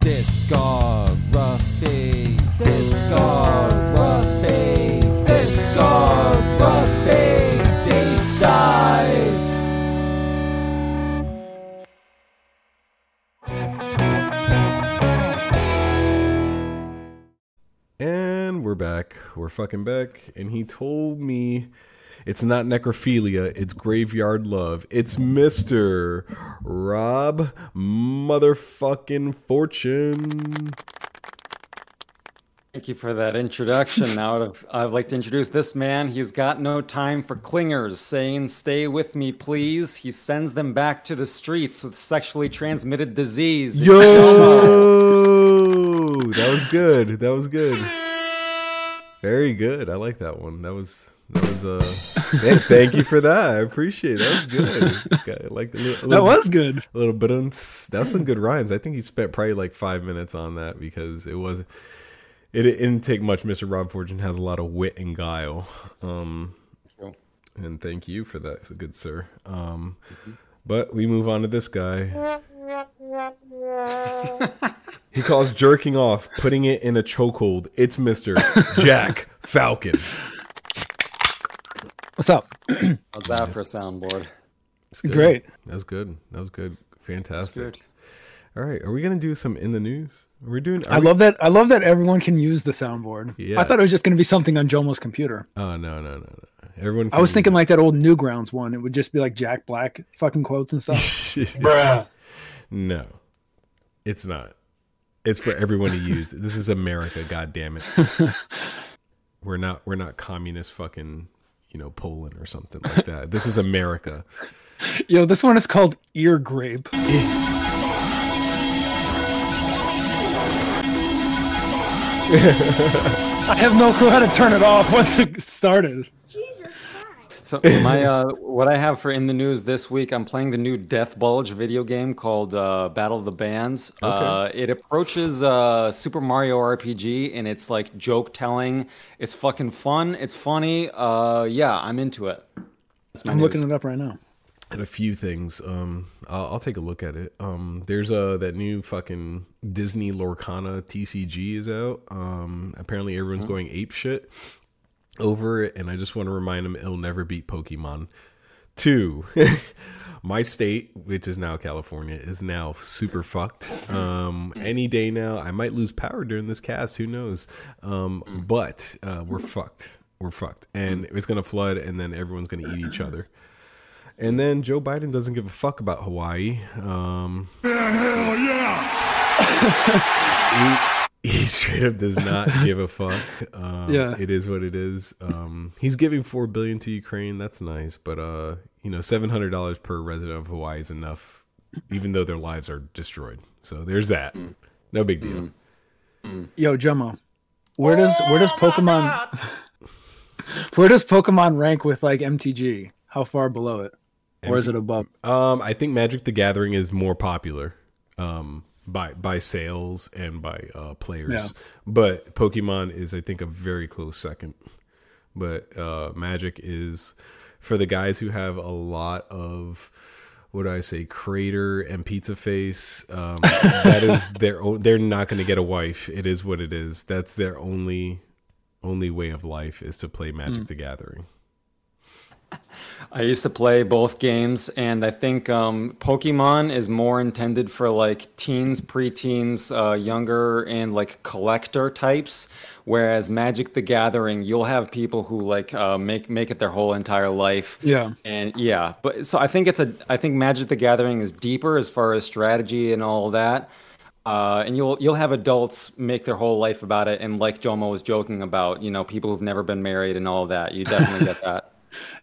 Discography, discography, discography, deep dive. And we're back. We're fucking back. And he told me it's not necrophilia, it's graveyard love. It's Mr. Rob Motherfucking Fortune. Thank you for that introduction. now I'd, I'd like to introduce this man. He's got no time for clingers, saying, Stay with me, please. He sends them back to the streets with sexually transmitted disease. It's Yo! That was good. That was good. Very good. I like that one. That was that was uh thank, thank you for that. I appreciate it. That was good. Okay, I like the little, That was good. a little bit of that was some good rhymes. I think he spent probably like five minutes on that because it was it, it didn't take much. Mr. Rob Fortune has a lot of wit and guile. Um Cool. and thank you for that, good sir. Um but we move on to this guy. he calls jerking off, putting it in a chokehold. It's Mr. Jack Falcon. What's up? How's that for a soundboard? Good. Great. That was good. That was good. Fantastic. Good. All right, are we gonna do some in the news? We're we doing? are I we- love that. I love that everyone can use the soundboard. Yeah. I thought it was just going to be something on Jomo's computer. Oh no no no no! Everyone. I was can- thinking like that old Newgrounds one. It would just be like Jack Black fucking quotes and stuff. Bruh. No, it's not. It's for everyone to use. This is America. God damn it. we're not. We're not communist fucking. You know, Poland or something like that. This is America. Yo, this one is called Ear Grape. I have no clue how to turn it off once it started. So my uh, what I have for in the news this week, I'm playing the new Death Bulge video game called uh, Battle of the Bands. Uh, it approaches uh, Super Mario RPG, and it's like joke telling. It's fucking fun. It's funny. Uh, yeah, I'm into it. That's my I'm news. looking it up right now. and a few things. Um, I'll, I'll take a look at it. Um, there's uh that new fucking Disney Lorcana TCG is out. Um, apparently everyone's going ape shit over it, and I just want to remind them it'll never beat Pokemon. Two, my state, which is now California, is now super fucked. Um, any day now, I might lose power during this cast. Who knows? Um, but uh, we're fucked. We're fucked, and it's gonna flood, and then everyone's gonna eat each other. And then Joe Biden doesn't give a fuck about Hawaii. Um, he, he straight up does not give a fuck. Um, Yeah. it is what it is. Um, he's giving four billion to Ukraine. That's nice, but uh, you know, seven hundred dollars per resident of Hawaii is enough, even though their lives are destroyed. So there's that. No big deal. Yo, Jomo, where does where does Pokemon where does Pokemon rank with like MTG? How far below it, or is it above? Um, I think Magic the Gathering is more popular um, by by sales and by uh, players, Yeah. but Pokemon is I think a very close second. But uh, Magic is for the guys who have a lot of what do I say, crater and pizza face. Um, that is their own. They're not going to get a wife. It is what it is. That's their only only way of life is to play Magic the Gathering. I used to play both games, and I think um, Pokemon is more intended for like teens, preteens, uh, younger, and like collector types. Whereas Magic: The Gathering, you'll have people who like uh, make make it their whole entire life. Yeah. and yeah, but so I think it's a I think Magic: The Gathering is deeper as far as strategy and all that. Uh, and you'll you'll have adults make their whole life about it, and like Jomo was joking about, you know, people who've never been married and all that. You definitely get that.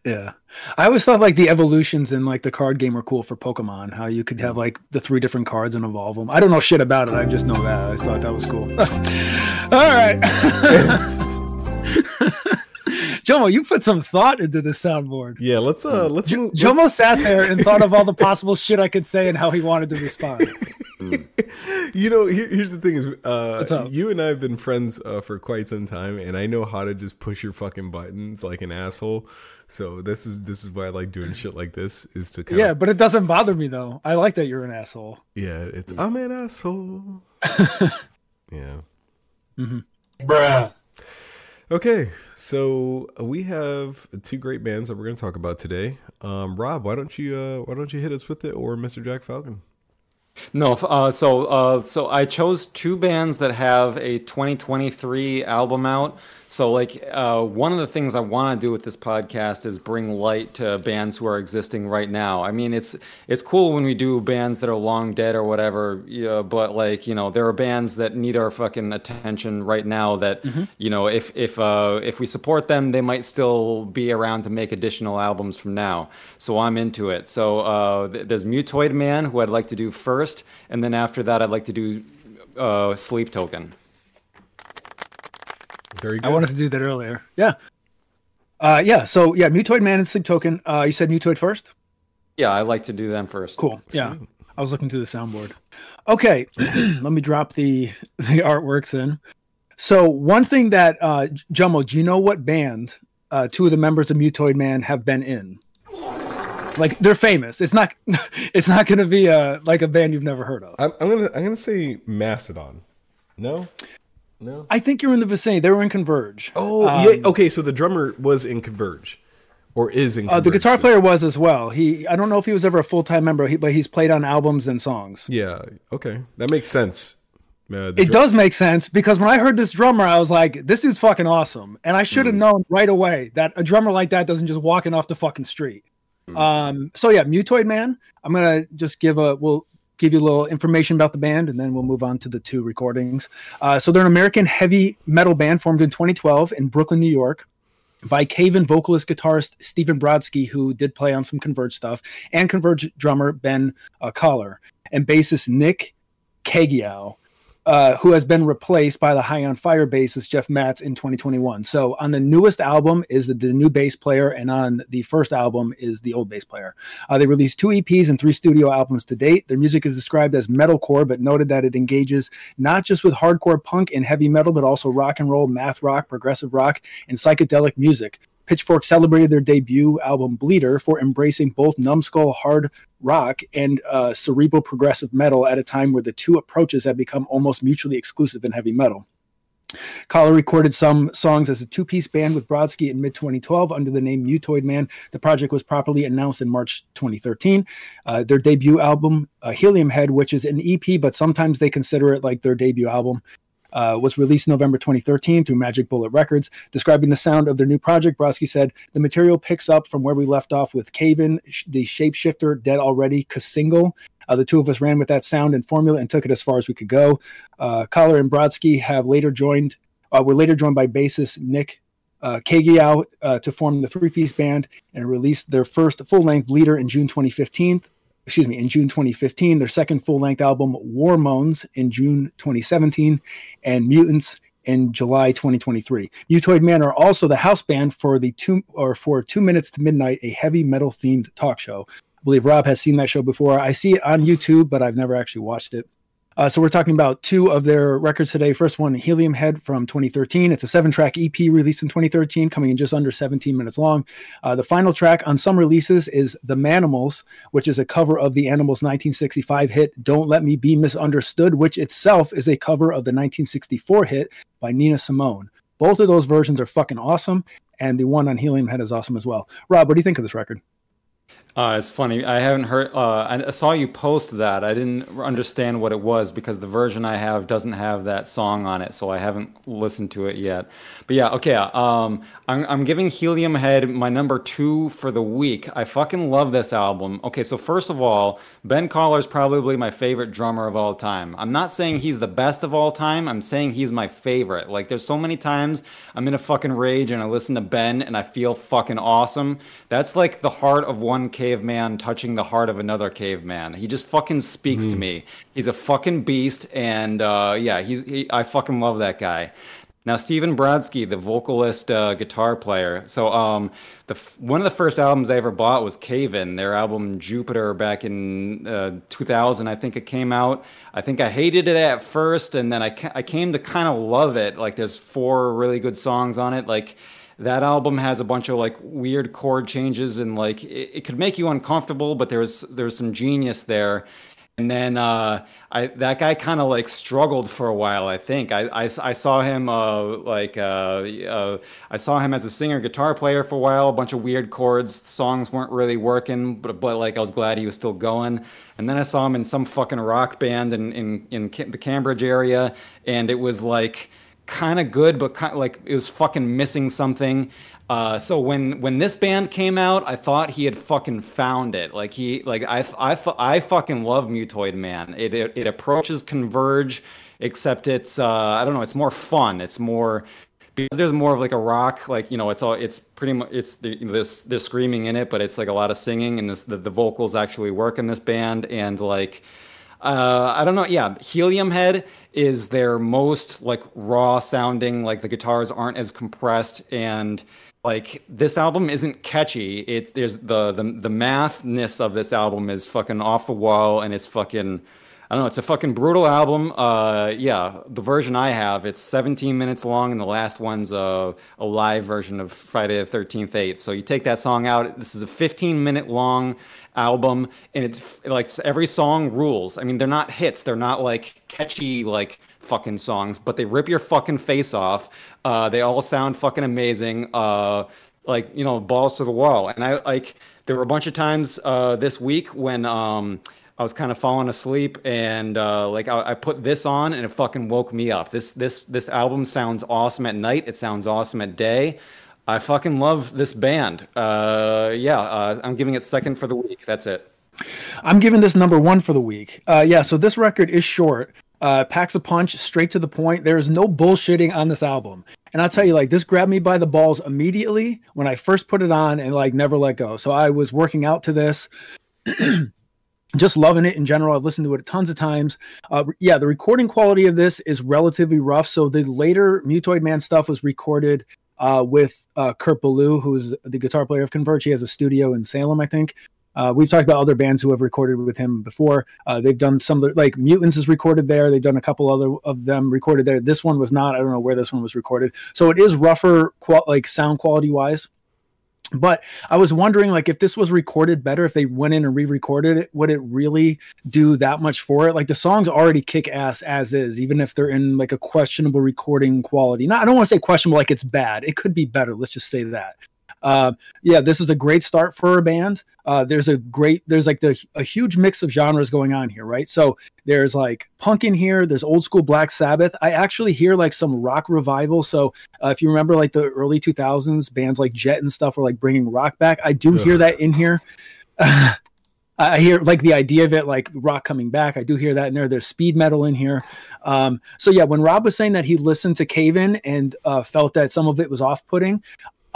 Yeah. I always thought like the evolutions in like the card game were cool for Pokemon. How you could have like the three different cards and evolve them. I don't know shit about it. I just know that. I thought that was cool. All right. Jomo, you put some thought into this soundboard. Yeah, let's uh let's move, Jomo sat there and thought of all the possible shit I could say and how he wanted to respond. You know, here, here's the thing: is uh, you and I have been friends uh, for quite some time, and I know how to just push your fucking buttons like an asshole. So this is this is why I like doing shit like this is to kind of Yeah, of but it doesn't bother me though. I like that you're an asshole. yeah. It's I'm an asshole. yeah. Mm-hmm. Bruh. Okay, so we have two great bands that we're going to talk about today. Um, Rob, why don't you uh, why don't you hit us with it, or Mr. Jack Falcon? No, uh, so uh, so I chose two bands that have a 2023 album out. So, like, uh, one of the things I want to do with this podcast is bring light to bands who are existing right now. I mean, it's it's cool when we do bands that are long dead or whatever, yeah, but like, you know, there are bands that need our fucking attention right now. That Mm-hmm. you know, if if uh, if we support them, they might still be around to make additional albums from now. So I'm into it. So uh, th- there's Mutoid Man, who I'd like to do first, and then after that, I'd like to do uh, Sleep Token. Very good. I wanted to do that earlier. Yeah. Uh, yeah. So yeah, Mutoid Man and Sleep Token. Uh, you said Mutoid first. Yeah, I like to do them first. Cool. Yeah. I was looking through the soundboard. Okay, let me drop the the artworks in. So one thing that uh Jumbo, do you know what band uh two of the members of Mutoid Man have been in? Like they're famous. It's not it's not gonna be a like a band you've never heard of. I'm, I'm gonna I'm gonna say Mastodon. No, no. I think you're in the vicinity. They were in Converge. Oh, Um, yeah. Okay, so the drummer was in Converge, or is in. Uh, the guitar player was as well. He I don't know if he was ever a full time member, but he's played on albums and songs. Yeah. Okay, that makes sense. Uh, It drum- does make sense because when I heard this drummer, I was like, "This dude's fucking awesome," and I should have known right away that a drummer like that doesn't just walk in off the fucking street. Um, so yeah, Mutoid Man. I'm gonna just give a we'll give you a little information about the band, and then we'll move on to the two recordings. Uh, so they're an American heavy metal band formed in 2012 in Brooklyn, New York. By Cave In vocalist guitarist Stephen Brodsky, who did play on some Converge stuff, and Converge drummer Ben uh, Koller, and bassist Nick Cageao, uh, who has been replaced by the High on Fire bassist Jeff Matz in 2021. So on the newest album is the, the new bass player, and on the first album is the old bass player. Uh, they released two EPs and three studio albums to date. Their music is described as metalcore, but noted that it engages not just with hardcore punk and heavy metal, but also rock and roll, math rock, progressive rock, and psychedelic music. Pitchfork celebrated their debut album Bleeder for embracing both numbskull hard rock and uh, cerebral progressive metal at a time where the two approaches have become almost mutually exclusive in heavy metal. Koller recorded some songs as a two piece band with Brodsky in mid 2012 under the name Mutoid Man. The project was properly announced in March 2013. Uh, their debut album, uh, Helium Head, which is an EP, but sometimes they consider it like their debut album, uh, was released November 2013 through Magic Bullet Records. Describing the sound of their new project, Brodsky said, The material picks up from where we left off with Cave In, Sh- the Shapeshifter, Dead Already, single. Uh, the two of us ran with that sound and formula and took it as far as we could go. Uh, Koller and Brodsky have later joined, uh, were later joined by bassist Nick uh, Cageao uh, to form the three piece band and released their first full length Bleeder in June 2015 excuse me, in June 2015, their second full length album, War Moans, in June 2017, and Mutants in July 2023. Mutoid Man are also the house band for the two or for Two Minutes to Midnight, a heavy metal themed talk show. I believe Rob has seen that show before. I see it on YouTube, but I've never actually watched it. Uh, so we're talking about two of their records today. First one, Helium Head from 2013. It's a seven-track EP released in 2013, coming in just under 17 minutes long. Uh, the final track on some releases is The Manimals, which is a cover of the Animals 1965 hit "Don't Let Me Be Misunderstood," which itself is a cover of the 1964 hit by Nina Simone. Both of those versions are fucking awesome, and the one on Helium Head is awesome as well. Rob, what do you think of this record? Uh, it's funny. I haven't heard. Uh, I saw you post that. I didn't understand what it was because the version I have doesn't have that song on it, so I haven't listened to it yet. But yeah, okay. Um, I'm, I'm giving Helium Head my number two for the week. I fucking love this album. Okay, so first of all, Ben Koller is probably my favorite drummer of all time. I'm not saying he's the best of all time. I'm saying he's my favorite. Like, there's so many times I'm in a fucking rage and I listen to Ben and I feel fucking awesome. That's like the heart of one caveman touching the heart of another caveman. He just fucking speaks to me. He's a fucking beast, and uh, yeah, he's he, I fucking love that guy. Now, Stephen Brodsky, the vocalist, uh, guitar player. So, um, the f- one of the first albums I ever bought was Cave In, their album Jupiter back in uh, 2000. I think it came out. I think I hated it at first, and then I, ca- I came to kind of love it. Like, there's four really good songs on it. Like, that album has a bunch of like weird chord changes, and like it, it could make you uncomfortable, but there was there was some genius there. and then uh, I that guy kind of like struggled for a while. I think I I, I saw him uh, like uh, uh, I saw him as a singer guitar player for a while. A bunch of weird chords, songs weren't really working, but but like I was glad he was still going. And then I saw him in some fucking rock band in in, in the Cambridge area, and it was like kind of good, but kind like it was fucking missing something. Uh, so when when this band came out, I thought he had fucking found it. Like he like I I, I fucking love Mutoid Man. It, it, it approaches Converge, except it's uh, I don't know. It's more fun. It's more because there's more of like a rock. Like you know, it's all it's pretty much it's the, this there's screaming in it, but it's like a lot of singing and this the, the vocals actually work in this band and like. Uh, I don't know. Yeah, Helium Head is their most like raw sounding. Like the guitars aren't as compressed, and like this album isn't catchy. It's there's the the the mathness of this album is fucking off the wall, and it's fucking. I don't know. It's a fucking brutal album. Uh, yeah, the version I have, it's 17 minutes long, and the last one's a, a live version of Friday the 13th 8. So you take that song out. This is a 15 minute long album, and it's like every song rules. I mean, they're not hits. They're not like catchy like fucking songs, but they rip your fucking face off. Uh, they all sound fucking amazing. Uh, like you know, balls to the wall. And I like there were a bunch of times uh, this week when um, I was kind of falling asleep, and uh, like I, I, put this on, and it fucking woke me up. This this this album sounds awesome at night. It sounds awesome at day. I fucking love this band. Uh, yeah, uh, I'm giving it second for the week. That's it. I'm giving this number one for the week. Uh, yeah, so this record is short, uh, packs a punch, straight to the point. There's no bullshitting on this album. And I'll tell you, like, this grabbed me by the balls immediately when I first put it on and, like, never let go. So I was working out to this. just loving it in general. I've listened to it tons of times. Uh, yeah, the recording quality of this is relatively rough. So the later Mutoid Man stuff was recorded uh, with uh, Kurt Ballou, who's the guitar player of Converge. He has a studio in Salem, I think. Uh, we've talked about other bands who have recorded with him before. Uh, they've done some like Mutants is recorded there. They've done a couple other of them recorded there. This one was not. I don't know where this one was recorded. So it is rougher, qual- like sound quality wise. But I was wondering, like, if this was recorded better, if they went in and re-recorded it, would it really do that much for it? Like, the songs already kick ass as is, even if they're in like a questionable recording quality. Not, I don't want to say questionable, like it's bad. It could be better. Let's just say that. Uh, yeah, this is a great start for a band. Uh, there's a great, there's like the, a huge mix of genres going on here, right? So there's like punk in here. There's old school Black Sabbath. I actually hear like some rock revival. So uh, if you remember like the early 2000s, bands like Jet and stuff were like bringing rock back. I do Ugh. hear that in here. I hear like the idea of it, like rock coming back. I do hear that in there. There's speed metal in here. Um, so yeah, when Rob was saying that he listened to Cave In and uh, felt that some of it was off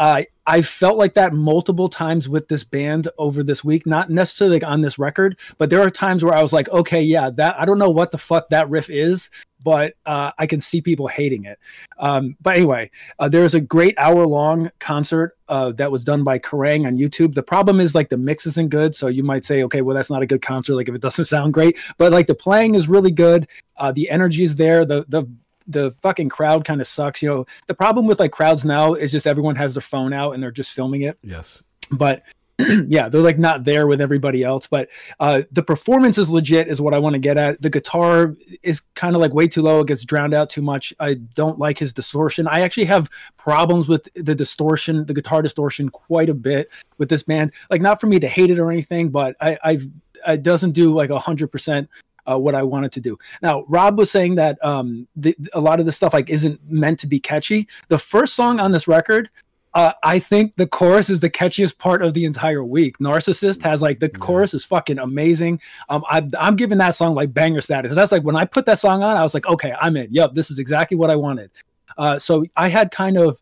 putting, uh, I felt like that multiple times with this band over this week, not necessarily on this record, but there are times where I was like, okay, yeah, that I don't know what the fuck that riff is, but uh, I can see people hating it. Um, but anyway, uh, there's a great hour long concert uh, that was done by Kerrang on YouTube. The problem is like the mix isn't good, so you might say, okay, well that's not a good concert, like if it doesn't sound great. But like the playing is really good, uh, the energy is there, the the the fucking crowd kind of sucks. You know, the problem with like crowds now is just everyone has their phone out and they're just filming it. Yes. But yeah, they're like not there with everybody else. But uh, the performance is legit, is what I want to get at. The guitar is kind of like way too low; it gets drowned out too much. I don't like his distortion. I actually have problems with the distortion, the guitar distortion, quite a bit with this band. Like, not for me to hate it or anything, but I, I've it doesn't do like a hundred percent uh, what I wanted to do. Now, Rob was saying that um, the, a lot of the stuff like isn't meant to be catchy. The first song on this record, uh, I think the chorus is the catchiest part of the entire week. Narcissist has like the yeah. chorus is fucking amazing. Um, I, I'm giving that song like banger status. That's like when I put that song on, I was like, okay, I'm in. Yep, this is exactly what I wanted. Uh, so I had kind of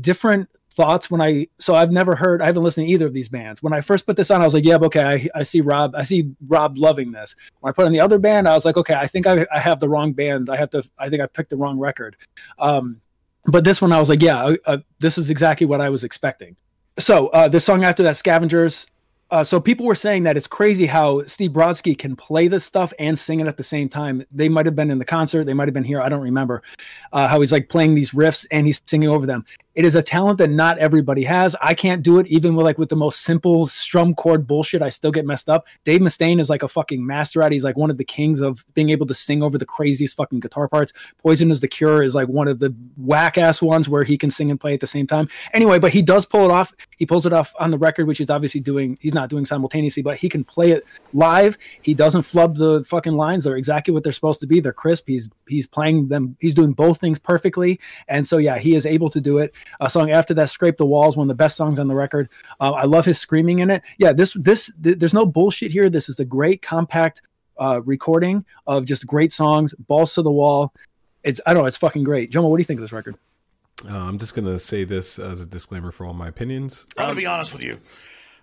different thoughts when I so I've never heard I haven't listened to either of these bands. When I first put this on, I was like, yeah, okay, I, I see Rob, I see Rob loving this. When I put on the other band, I was like, okay, I think I, I have the wrong band. I have to I think I picked the wrong record. Um, but this one, I was like, yeah, uh, uh this is exactly what I was expecting. So uh, the song after that, Scavengers, uh, so people were saying that it's crazy how Steve Brodsky can play this stuff and sing it at the same time. They might have been in the concert, they might have been here, I don't remember. Uh, how he's like playing these riffs and he's singing over them. It is a talent that not everybody has. I can't do it even with like with the most simple strum chord bullshit. I still get messed up. Dave Mustaine is like a fucking master at. it. He's like one of the kings of being able to sing over the craziest fucking guitar parts. Poison is the Cure is like one of the whack ass ones where he can sing and play at the same time. Anyway, but he does pull it off. He pulls it off on the record, which he's obviously doing. He's not doing simultaneously, but he can play it live. He doesn't flub the fucking lines. They're exactly what they're supposed to be. They're crisp. He's he's playing them. He's doing both things perfectly. And so yeah, he is able to do it. A song after that, "Scrape the Walls," one of the best songs on the record. Uh, I love his screaming in it. Yeah, this this th- there's no bullshit here. This is a great compact uh, recording of just great songs, balls to the wall. It's I don't know, it's fucking great. Jomo, what do you think of this record? Uh, I'm just gonna say this as a disclaimer for all my opinions. I'm gonna be honest with you.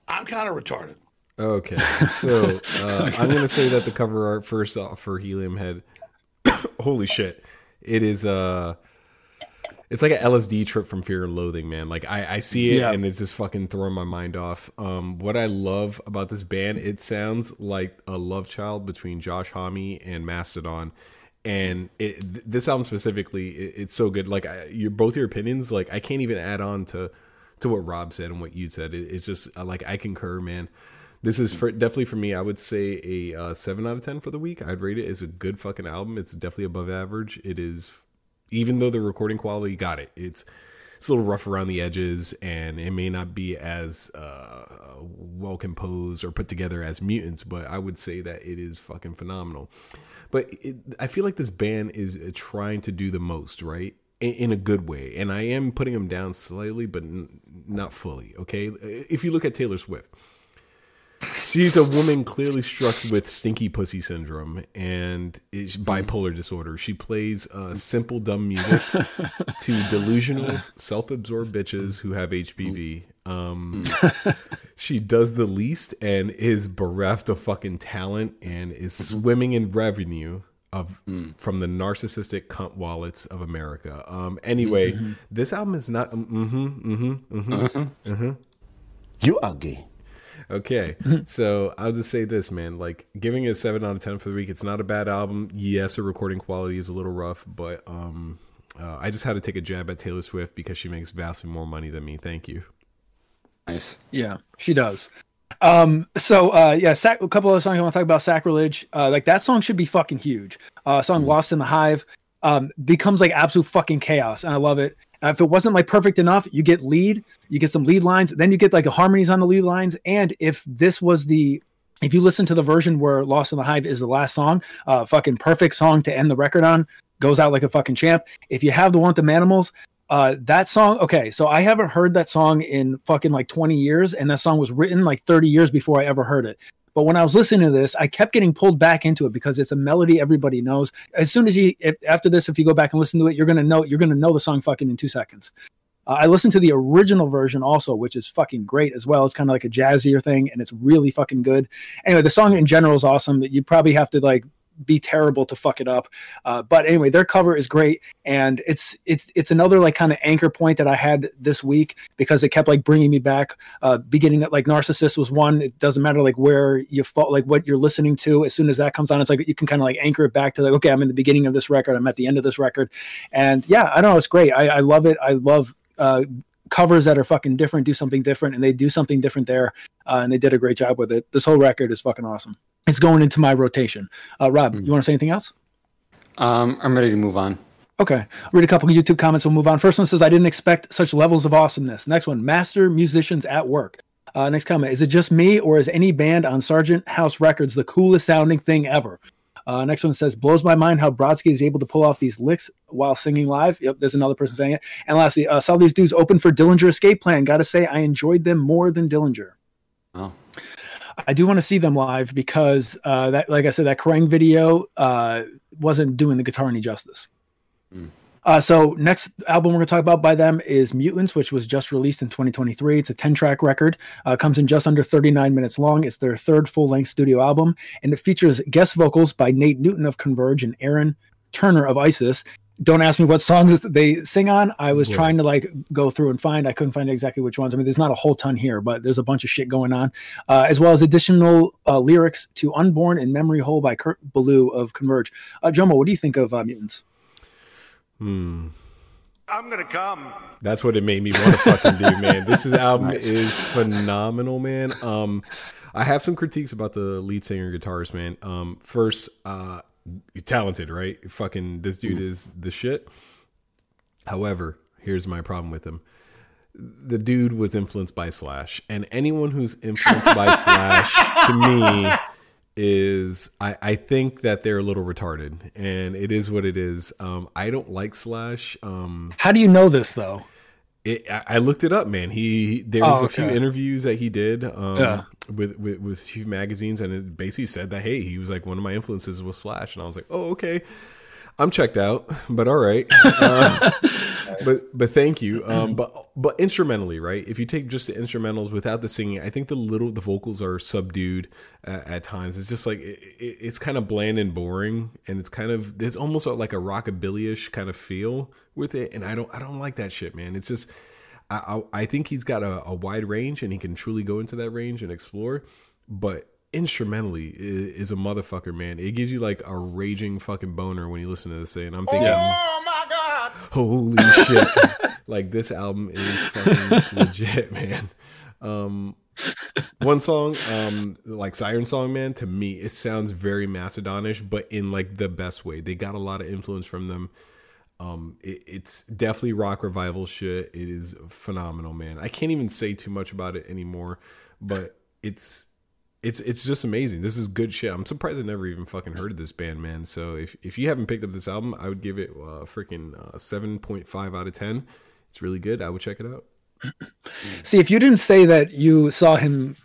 I'm kind of retarded. Okay, so uh, I'm gonna say that the cover art first off for Helium Head, holy shit, it is uh it's like an LSD trip from Fear and Loathing, man. Like I, I see it Yeah. and it's just fucking throwing my mind off. Um, what I love about this band, it sounds like a love child between Josh Homme and Mastodon. And it, this album specifically, it, it's so good. Like I, your both your opinions, like I can't even add on to to what Rob said and what you said. It, it's just uh, like I concur, man. This is for definitely for me. I would say a uh, seven out of ten for the week. I'd rate it as a good fucking album. It's definitely above average. It is, even though the recording quality got it. It's it's a little rough around the edges, and it may not be as uh, well composed or put together as Mutants. But I would say that it is fucking phenomenal. But it, I feel like this band is uh, trying to do the most, right? In, in a good way, and I am putting them down slightly, but n- not fully. Okay, if you look at Taylor Swift. She's a woman clearly struck with stinky pussy syndrome and is bipolar disorder. She plays uh, simple, dumb music to delusional, self-absorbed bitches who have HPV. Um, she does the least and is bereft of fucking talent and is swimming in revenue of from the narcissistic cunt wallets of America. Um, anyway, this album is not. Mm-hmm, mm-hmm, mm-hmm. You are gay. Okay, so I'll just say this, man. Like giving it a seven out of ten for the week. It's not a bad album. Yes, the recording quality is a little rough, but um, uh, I just had to take a jab at Taylor Swift because she makes vastly more money than me. Thank you. Nice. Yeah, she does. Um, so uh yeah, sac- a couple of songs I want to talk about sacrilege. Uh like that song should be fucking huge. Uh song Lost in the Hive um becomes like absolute fucking chaos and I love it. Uh, if it wasn't like perfect enough, you get lead, you get some lead lines, then you get like the harmonies on the lead lines. And if this was the if you listen to the version where Lost in the Hive is the last song, uh fucking perfect song to end the record on, goes out like a fucking champ. If you have the one with the uh that song okay so i haven't heard that song in fucking like 20 years and that song was written like 30 years before i ever heard it but when i was listening to this i kept getting pulled back into it because it's a melody everybody knows. As soon as you if, after this if you go back and listen to it you're gonna know you're gonna know the song fucking in two seconds. Uh, i listened to the original version also which is fucking great as well. It's kind of like a jazzier thing and it's really fucking good. Anyway the song in general is awesome. You probably have to like be terrible to fuck it up. Uh, but anyway, their cover is great, and it's it's it's another like kind of anchor point that I had this week because it kept like bringing me back. Uh, beginning at like Narcissist was one. It doesn't matter like where you fall, like what you're listening to. As soon as that comes on, it's like you can kind of like anchor it back to like okay, I'm in the beginning of this record, I'm at the end of this record, and yeah, I don't know, it's great. I, I love it. I love. Uh, covers that are fucking different do something different and they do something different there uh, and they did a great job with it this whole record is fucking awesome it's going into my rotation. Uh, Rob, you want to say anything else? Um, I'm ready to move on. Okay. I'll read a couple of YouTube comments. We'll move on. First one says, I didn't expect such levels of awesomeness. Next one, master musicians at work. Uh, next comment, is it just me or is any band on Sargent House Records the coolest sounding thing ever? Uh, next one says, blows my mind how Brodsky is able to pull off these licks while singing live. Yep, there's another person saying it. And lastly, uh, saw these dudes open for Dillinger Escape Plan. Got to say, I enjoyed them more than Dillinger. Oh. I do want to see them live because uh, that, like I said, that Kerrang video uh, wasn't doing the guitar any justice. Uh, so next album we're going to talk about by them is Mutants, which was just released in 2023. It's a 10 track record, uh, comes in just under 39 minutes long. It's their third full length studio album, and it features guest vocals by Nate Newton of Converge and Aaron Turner of ISIS. Don't ask me what songs they sing on. I was Right. trying to like go through and find. I couldn't find exactly which ones. I mean, there's not a whole ton here, but there's a bunch of shit going on, uh, as well as additional uh, lyrics to "Unborn" and "Memory Hole" by Kurt Ballou of Converge. Uh, Jomo, what do you think of uh, Mutants? Hmm. I'm gonna come. That's what it made me want to fucking do, man. This is album is phenomenal, man. Um, I have some critiques about the lead singer and guitarist, man. Um, first, uh, he's talented, right? Fucking this dude is the shit. However, here's my problem with him. The dude was influenced by Slash, and anyone who's influenced by Slash to me is I, I think that they're a little retarded, and it is what it is. Um, I don't like Slash. Um, How do you know this though? it, I I looked it up, man. He there was Oh, a few interviews that he did um, Yeah. With, with with magazines, and it basically said that hey, he was like one of my influences was Slash, and I was like, oh okay, I'm checked out, but all right, uh, but but thank you. Um, but but instrumentally, right? If you take just the instrumentals without the singing, I think the little the vocals are subdued uh, at times. It's just like it, it, it's kind of bland and boring, and it's kind of there's almost like a rockabilly-ish kind of feel with it, and I don't I don't like that shit, man. It's just I I, I think he's got a, a wide range, and he can truly go into that range and explore, but instrumentally is, is a motherfucker, man. It gives you like a raging fucking boner when you listen to this thing. And I'm thinking, Oh my God! holy shit like this album is fucking legit man um one song um like siren song man to me it sounds very Mastodonish but in like the best way they got a lot of influence from them um it, it's definitely rock revival shit it is phenomenal man i can't even say too much about it anymore but it's it's it's just amazing. This is good shit. I'm surprised I never even fucking heard of this band, man. So if if you haven't picked up this album, I would give it uh, freaking uh, seven point five out of ten. It's really good. I would check it out. See, if you didn't say that you saw him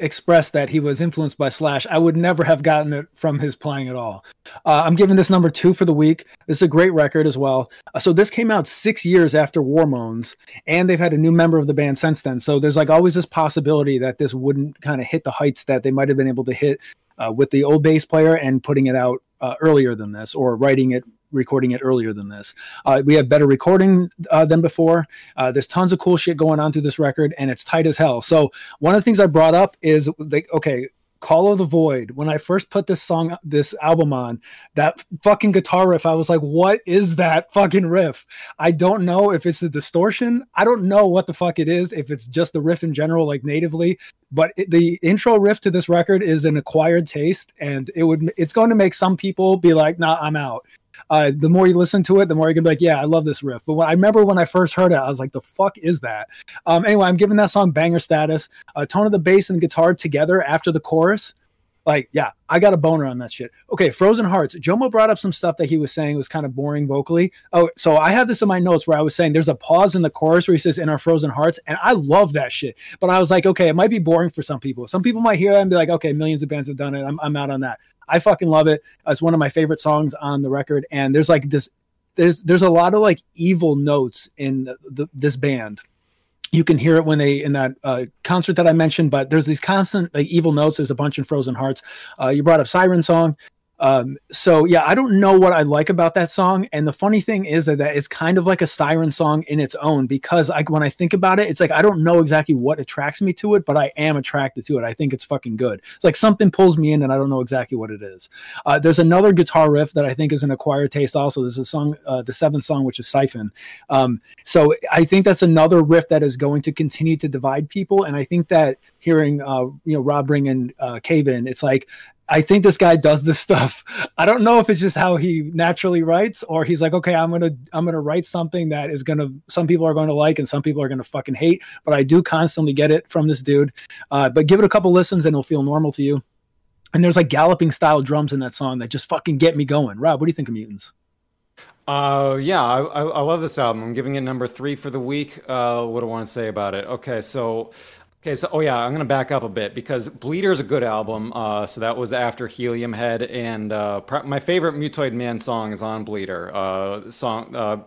express that he was influenced by Slash, I would never have gotten it from his playing at all. Uh, I'm giving this number two for the week. This is a great record as well. Uh, so this came out six years after War Moans, and they've had a new member of the band since then. So there's like always this possibility that this wouldn't kind of hit the heights that they might have been able to hit uh, with the old bass player and putting it out uh, earlier than this, or writing it. Recording it earlier than this. Uh, we have better recording uh, than before. Uh, there's tons of cool shit going on through this record, and it's tight as hell. So one of the things I brought up is like, okay, Call of the Void. When I first put this song, this album on, that fucking guitar riff, I was like, what is that fucking riff? I don't know if it's the distortion. I don't know what the fuck it is. If it's just the riff in general, like natively, but it, the intro riff to this record is an acquired taste, and it would it's going to make some people be like, nah, I'm out uh, the more you listen to it, the more you can be like, yeah, I love this riff. But when, I remember when I first heard it, I was like, the fuck is that? Um, anyway, I'm giving that song banger status. Uh, tone of the bass and guitar together after the chorus. Like, yeah, I got a boner on that shit. Okay, Frozen Hearts. Jomo brought up some stuff that he was saying was kind of boring vocally. Oh, so I have this in my notes where I was saying there's a pause in the chorus where he says in our Frozen Hearts, and I love that shit. But I was like, okay, it might be boring for some people. Some people might hear that and be like, okay, millions of bands have done it. I'm, I'm out on that. I fucking love it. It's one of my favorite songs on the record, and there's like this. There's there's a lot of like evil notes in the, the, this band you can hear it when they in that uh, concert that I mentioned, but there's these constant like evil notes. There's a bunch in Frozen Hearts. Uh, you brought up Siren Song. Um, so yeah, I don't know what I like about that song. And the funny thing is that that is kind of like a siren song in its own because when I think about it, it's like I don't know exactly what attracts me to it, but I am attracted to it. I think it's fucking good. It's like something pulls me in, and I don't know exactly what it is. Uh, there's another guitar riff that I think is an acquired taste. Also, there's a song, uh, the seventh song, which is Siphon. Um, so I think that's another riff that is going to continue to divide people. And I think that hearing uh, you know Rob bring in uh, Cave in, it's like I think this guy does this stuff. I don't know if it's just how he naturally writes, or he's like, okay, I'm gonna I'm gonna write something that is gonna some people are going to like and some people are gonna fucking hate. But I do constantly get it from this dude. Uh, but give it a couple listens and it'll feel normal to you. And there's like galloping style drums in that song that just fucking get me going. Rob, what do you think of Mutants? Uh, yeah, I, I, I love this album. I'm giving it number three for the week. Uh, what do I want to say about it? Okay, so Okay, so oh yeah, I'm gonna back up a bit because Bleeder is a good album. Uh, so that was after Helium Head, and uh, my favorite Mutoid Man song is on Bleeder. Uh, song uh,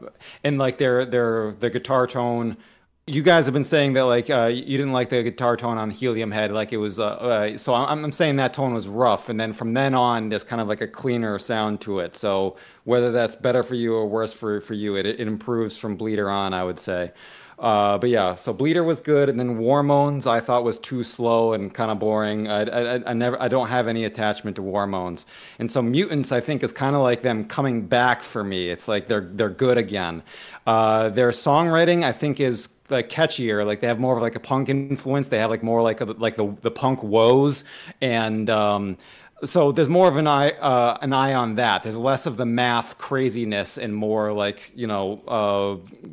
and like their their the guitar tone. You guys have been saying that like uh, you didn't like the guitar tone on Helium Head, like it was. Uh, so I'm, I'm saying that tone was rough, and then from then on, there's kind of like a cleaner sound to it. So whether that's better for you or worse for for you, it, it improves from Bleeder on, I would say. Uh, but yeah, so Bleeder was good, and then War Moans I thought was too slow and kind of boring. I, I, I never, I don't have any attachment to War Moans, and so Mutants I think is kind of like them coming back for me. It's like they're they're good again. Uh, their songwriting I think is like catchier. Like they have more of like a punk influence. They have like more like a, like the the punk woes and. Um, so there's more of an eye uh, an eye on that. There's less of the math craziness and more like you know uh,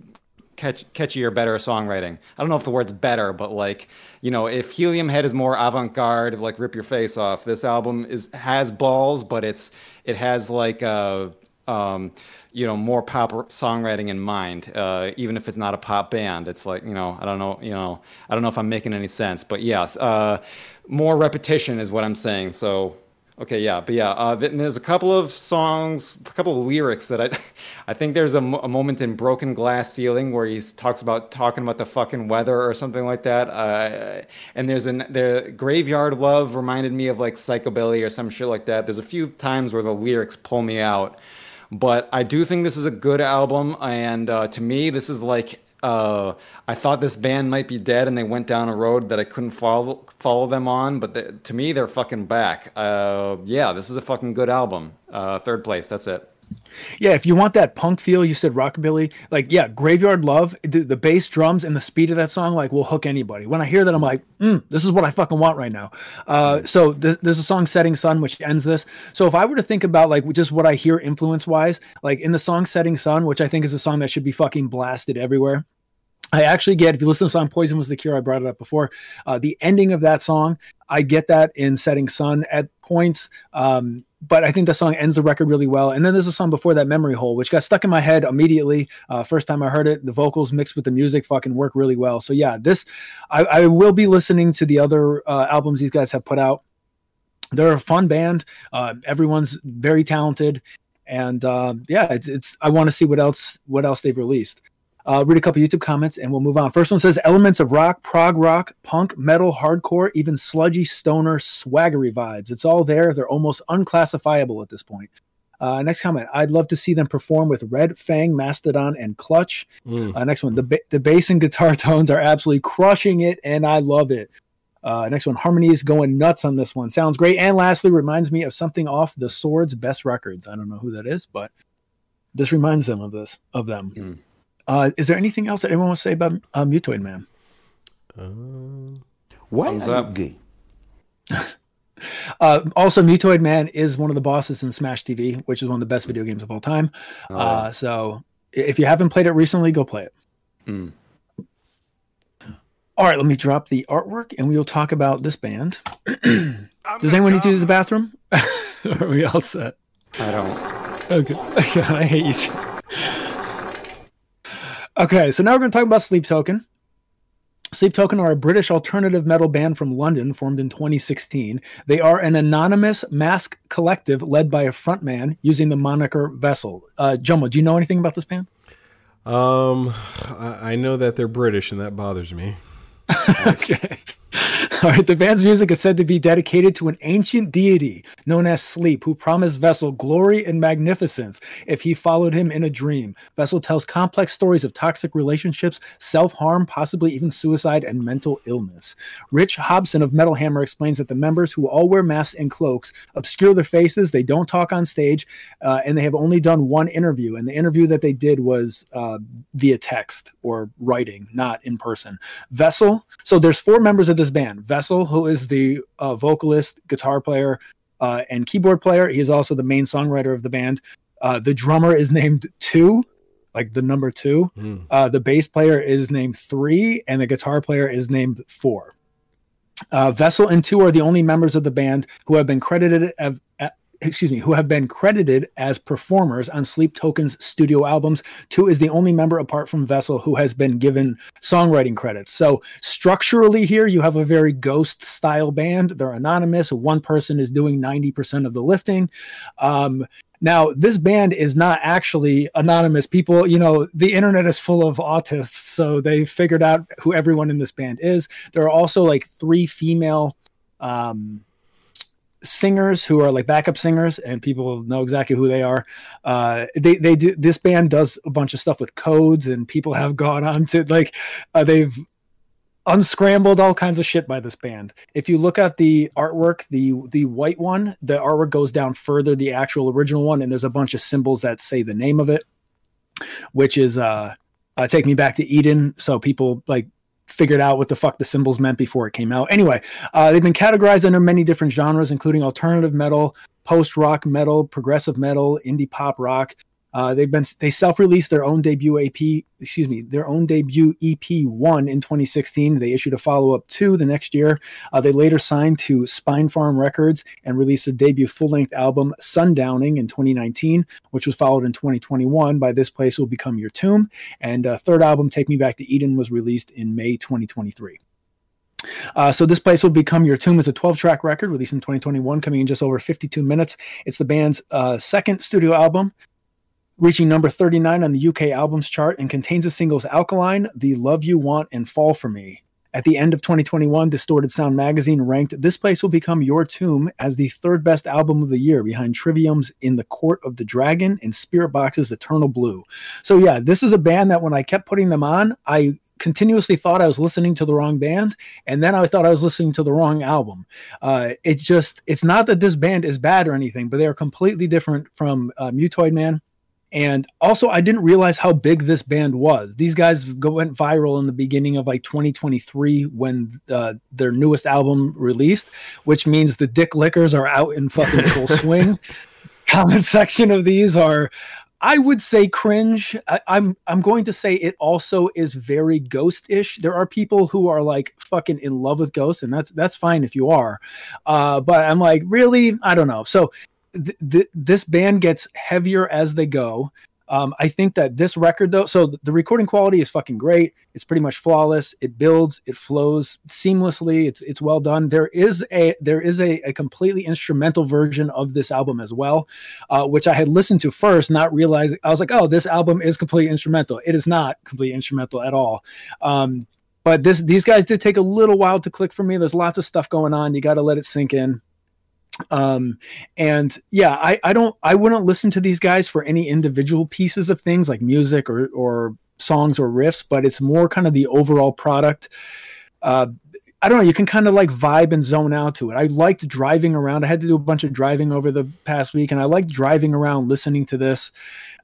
catch, catchier, better songwriting. I don't know if the word's better, but like you know, if Helium Head is more avant garde, like rip your face off, this album is has balls, but it's it has like a um, you know more pop songwriting in mind. Uh, even if it's not a pop band, it's like you know I don't know you know I don't know if I'm making any sense, but yes, uh, more repetition is what I'm saying. So Okay, yeah, but yeah, uh, there's a couple of songs, a couple of lyrics that I, I think there's a, a, moment in Broken Glass Ceiling where he talks about talking about the fucking weather or something like that. Uh, and there's an the Graveyard Love reminded me of like Psychobilly or some shit like that. There's a few times where the lyrics pull me out, but I do think this is a good album, and uh, to me, this is like uh, I thought this band might be dead, and they went down a road that I couldn't follow follow them on. But they, to me, they're fucking back. Uh, yeah, this is a fucking good album. Uh, third place. That's it. Yeah, if you want that punk feel, you said rockabilly. Like, yeah, Graveyard Love, the, the, bass drums and the speed of that song, like, will hook anybody. When I hear that, I'm like, mm, this is what I fucking want right now. Uh, so th- there's a song, Setting Sun, which ends this. So if I were to think about like just what I hear influence wise, like in the song Setting Sun, which I think is a song that should be fucking blasted everywhere. I actually get if you listen to the song "Poison Was the Cure," I brought it up before. Uh, the ending of that song, I get that in "Setting Sun" at points. Um, but I think the song ends the record really well. And then there's a song before that, Memory Hole, which got stuck in my head immediately. Uh, first time I heard it, the vocals mixed with the music fucking work really well. So yeah, this I, I will be listening to the other uh, albums these guys have put out. They're a fun band. Uh, everyone's very talented, and uh, yeah, it's it's. I want to see what else what else they've released. Uh, read a couple YouTube comments and we'll move on. First one says elements of rock, prog rock, punk, metal, hardcore, even sludgy stoner swaggery vibes. It's all there. They're almost unclassifiable at this point. Uh, next comment. I'd love to see them perform with Red Fang, Mastodon, and Clutch. Mm. Uh, next one. The, ba- the bass and guitar tones are absolutely crushing it, and I love it. Uh, next one. Harmony is going nuts on this one. Sounds great. And lastly, reminds me of something off the Swords Best Records. I don't know who that is, but this reminds them of this of them. Mm. Uh, is there anything else that anyone wants to say about uh, Mutoid Man? Um, Why are you gay? uh, also, Mutoid Man is one of the bosses in Smash TV, which is one of the best video games of all time. Oh. Uh, so, if you haven't played it recently, go play it. Mm. All right, let me drop the artwork, and we will talk about this band. Does anyone need to use the bathroom? are we all set? I don't. Okay. God, I hate you. Okay, so now we're going to talk about Sleep Token. Sleep Token are a British alternative metal band from London formed in 2016. They are an anonymous mask collective led by a frontman using the moniker Vessel. Uh, Jomo, do you know anything about this band? Um, I know that they're British, and that bothers me. okay. All right, the band's music is said to be dedicated to an ancient deity known as Sleep, who promised Vessel glory and magnificence if he followed him in a dream. Vessel tells complex stories of toxic relationships, self harm, possibly even suicide, and mental illness. Rich Hobson of Metal Hammer explains that the members, who all wear masks and cloaks, obscure their faces, they don't talk on stage, uh, and they have only done one interview. And the interview that they did was uh, via text or writing, not in person. Vessel, so there's four members of this band. Vessel, who is the uh, vocalist, guitar player, uh, and keyboard player. He is also the main songwriter of the band. Uh, the drummer is named Two, like the number two. Mm. the bass player is named Three, and the guitar player is named Four. Uh, Vessel and Two are the only members of the band who have been credited as, excuse me, who have been credited as performers on Sleep Token's studio albums. Two is the only member apart from Vessel who has been given songwriting credits. So structurally here, you have a very ghost style band. They're anonymous. One person is doing 90% of the lifting. Um, now, this band is not actually anonymous. People, you know, the internet is full of autists, so they figured out who everyone in this band is. There are also like three female um, singers who are like backup singers, and people know exactly who they are. Uh, they they do this band does a bunch of stuff with codes, and people have gone on to like uh, they've unscrambled all kinds of shit by this band. If you look at the artwork, the the white one, the artwork goes down further, the actual original one, and there's a bunch of symbols that say the name of it, which is uh, uh take me back to Eden. So people like figured out what the fuck the symbols meant before it came out. Anyway, uh, they've been categorized under many different genres, including alternative metal, post rock metal, progressive metal, indie pop rock, uh, they've been they self-released their own debut EP, excuse me, their own debut EP one in 2016. They issued a follow-up two the next year. Uh, they later signed to Spinefarm Records and released their debut full-length album Sundowning in 2019, which was followed in 2021 by This Place Will Become Your Tomb. And uh, third album, Take Me Back to Eden, was released in May 2023. Uh, so this place will become your tomb is a 12 track record released in 2021 coming in just over 52 minutes it's the band's uh, second studio album reaching number 39 on the UK albums chart and contains the singles Alkaline, The Love You Want, and Fall for Me. At the end of 2021, Distorted Sound magazine ranked This Place Will Become Your Tomb as the third best album of the year behind Trivium's In the Court of the Dragon and Spiritbox's Eternal Blue. So, yeah, this is a band that when I kept putting them on, I continuously thought I was listening to the wrong band, and then I thought I was listening to the wrong album. Uh, it's just, it's not that this band is bad or anything, but they are completely different from uh, Mutoid Man and also, I didn't realize how big this band was. These guys go, went viral in the beginning of like 2023 when uh, their newest album released, which means the dick lickers are out in fucking full swing. Comment section of these are, I would say, cringe. I, I'm I'm going to say it also is very ghost-ish. There are people who are like fucking in love with ghosts, and that's that's fine if you are. Uh, but I'm like, really, I don't know. So th- th- this band gets heavier as they go. Um, I think that this record, though, so the recording quality is fucking great. It's pretty much flawless. It builds, it flows seamlessly. It's it's well done. There is a there is a, a completely instrumental version of this album as well, uh, which I had listened to first, not realizing I was like, oh, this album is completely instrumental. It is not completely instrumental at all. Um, but this these guys did take a little while to click for me. There's lots of stuff going on. You got to let it sink in um and yeah i i don't i wouldn't listen to these guys for any individual pieces of things like music or or songs or riffs but it's more kind of the overall product uh I don't know. You can kind of like vibe and zone out to it. I liked driving around. I had to do a bunch of driving over the past week, and I liked driving around listening to this.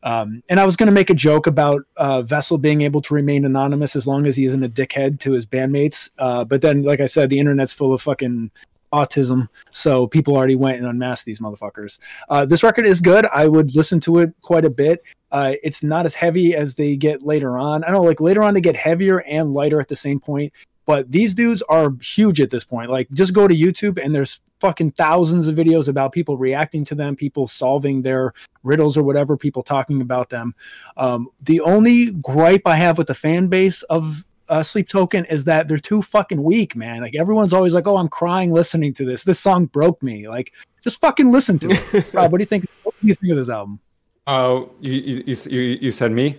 Um, and I was going to make a joke about uh, Vessel being able to remain anonymous as long as he isn't a dickhead to his bandmates. Uh, but then, like I said, the internet's full of fucking autism. So people already went and unmasked these motherfuckers. Uh, this record is good. I would listen to it quite a bit. Uh, it's not as heavy as they get later on. I don't know, like later on they get heavier and lighter at the same point. But these dudes are huge at this point. Like just go to YouTube and there's fucking thousands of videos about people reacting to them, people solving their riddles or whatever, people talking about them. Um, the only gripe I have with the fan base of uh, Sleep Token is that they're too fucking weak, man. Like everyone's always like, "Oh, I'm crying listening to this. This song broke me." Like, just fucking listen to it. Rob, what do you think? What do you think of this album? Oh, uh, you, you you you said me?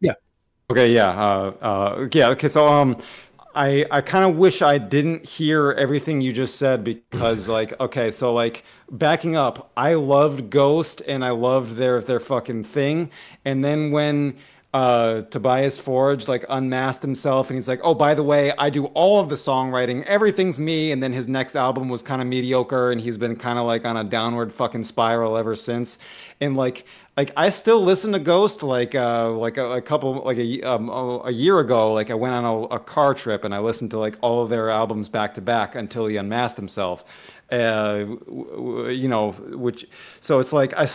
Yeah. Okay. Yeah. Uh, uh, yeah. Okay. So um. I, I kind of wish I didn't hear everything you just said because like okay so like backing up I loved Ghost and I loved their their fucking thing and then when uh, Tobias Forge like unmasked himself and he's like, oh, by the way, I do all of the songwriting, everything's me. And then his next album was kind of mediocre and he's been kind of like on a downward fucking spiral ever since. And like, like I still listen to Ghost like uh, like a, a couple like a um, a year ago. Like I went on a, a, car trip and I listened to like all of their albums back to back until he unmasked himself. Uh, you know, which so it's like I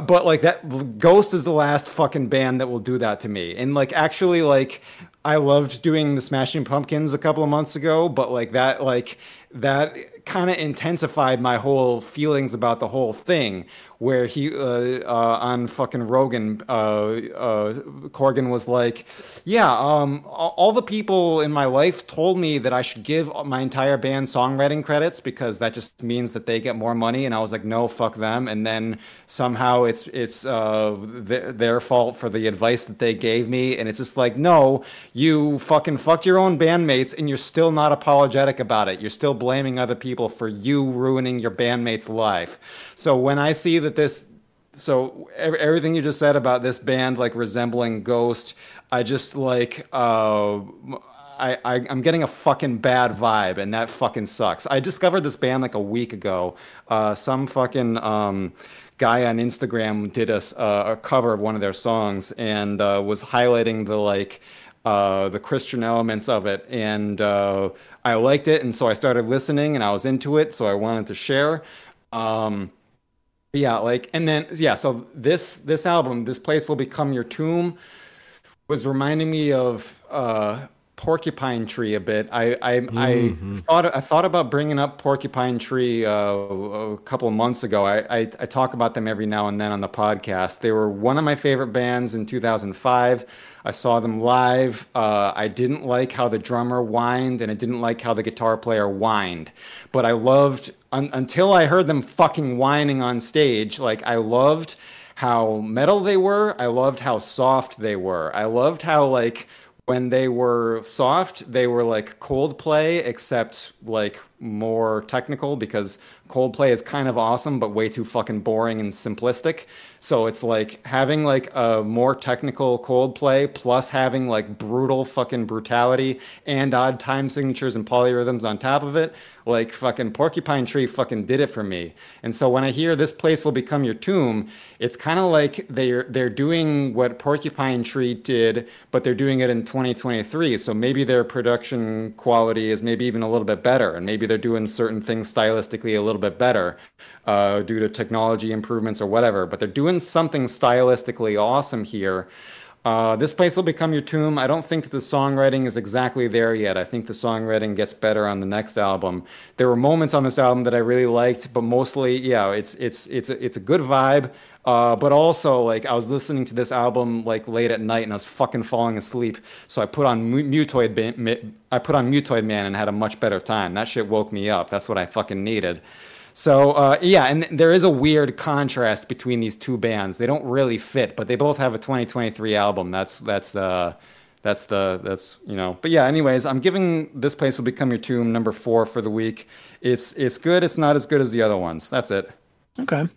but like that ghost is the last fucking band that will do that to me. And like actually like i loved doing the smashing pumpkins a couple of months ago but like that like that kind of intensified my whole feelings about the whole thing where he uh, uh, on fucking Rogan, uh, uh, Corgan was like, "Yeah, um, all the people in my life told me that I should give my entire band songwriting credits because that just means that they get more money." And I was like, "No, fuck them." And then somehow it's it's uh, th- their fault for the advice that they gave me, and it's just like, no, you fucking fucked your own bandmates, and you're still not apologetic about it. You're still blaming other people for you ruining your bandmate's life. So when I see that this so everything you just said about this band like resembling Ghost, I just like uh, I, I am getting a fucking bad vibe, and that fucking sucks. I discovered this band like a week ago. Uh, some fucking um, guy on Instagram did a, a cover of one of their songs and uh, was highlighting the like. Uh, the Christian elements of it, and uh, I liked it, and so I started listening, and I was into it, so I wanted to share. Um, yeah, like, and then yeah, so this this album, this place will become your tomb, was reminding me of uh, Porcupine Tree a bit. I I, mm-hmm. I thought I thought about bringing up Porcupine Tree uh, a couple of months ago. I, I, I talk about them every now and then on the podcast. They were one of my favorite bands in 2005. I saw them live. Uh, I didn't like how the drummer whined, and I didn't like how the guitar player whined. But I loved un- until I heard them fucking whining on stage. Like I loved how metal they were. I loved how soft they were. I loved how like when they were soft, they were like Coldplay, except like more technical because Coldplay is kind of awesome, but way too fucking boring and simplistic. So it's like having like a more technical Coldplay plus having like brutal fucking brutality and odd time signatures and polyrhythms on top of it like fucking Porcupine Tree fucking did it for me. And so when I hear this place will become your tomb, it's kind of like they're they're doing what Porcupine Tree did, but they're doing it in 2023. So maybe their production quality is maybe even a little bit better, and maybe they're doing certain things stylistically a little bit better uh, due to technology improvements or whatever. But they're doing something stylistically awesome here uh, this place will become your tomb. I don't think the songwriting is exactly there yet. I think the songwriting gets better on the next album. There were moments on this album that I really liked, but mostly, yeah, it's it's it's a, it's a good vibe. Uh, but also, like, I was listening to this album like late at night, and I was fucking falling asleep. So I put on Mutoid, I put on Mutoid Man, and had a much better time. That shit woke me up. That's what I fucking needed. So uh, yeah, and there is a weird contrast between these two bands. They don't really fit, but they both have a 2023 album. That's that's uh, that's the that's you know. But yeah, anyways, I'm giving this place will become your tomb number four for the week. It's it's good. It's not as good as the other ones. That's it. Okay.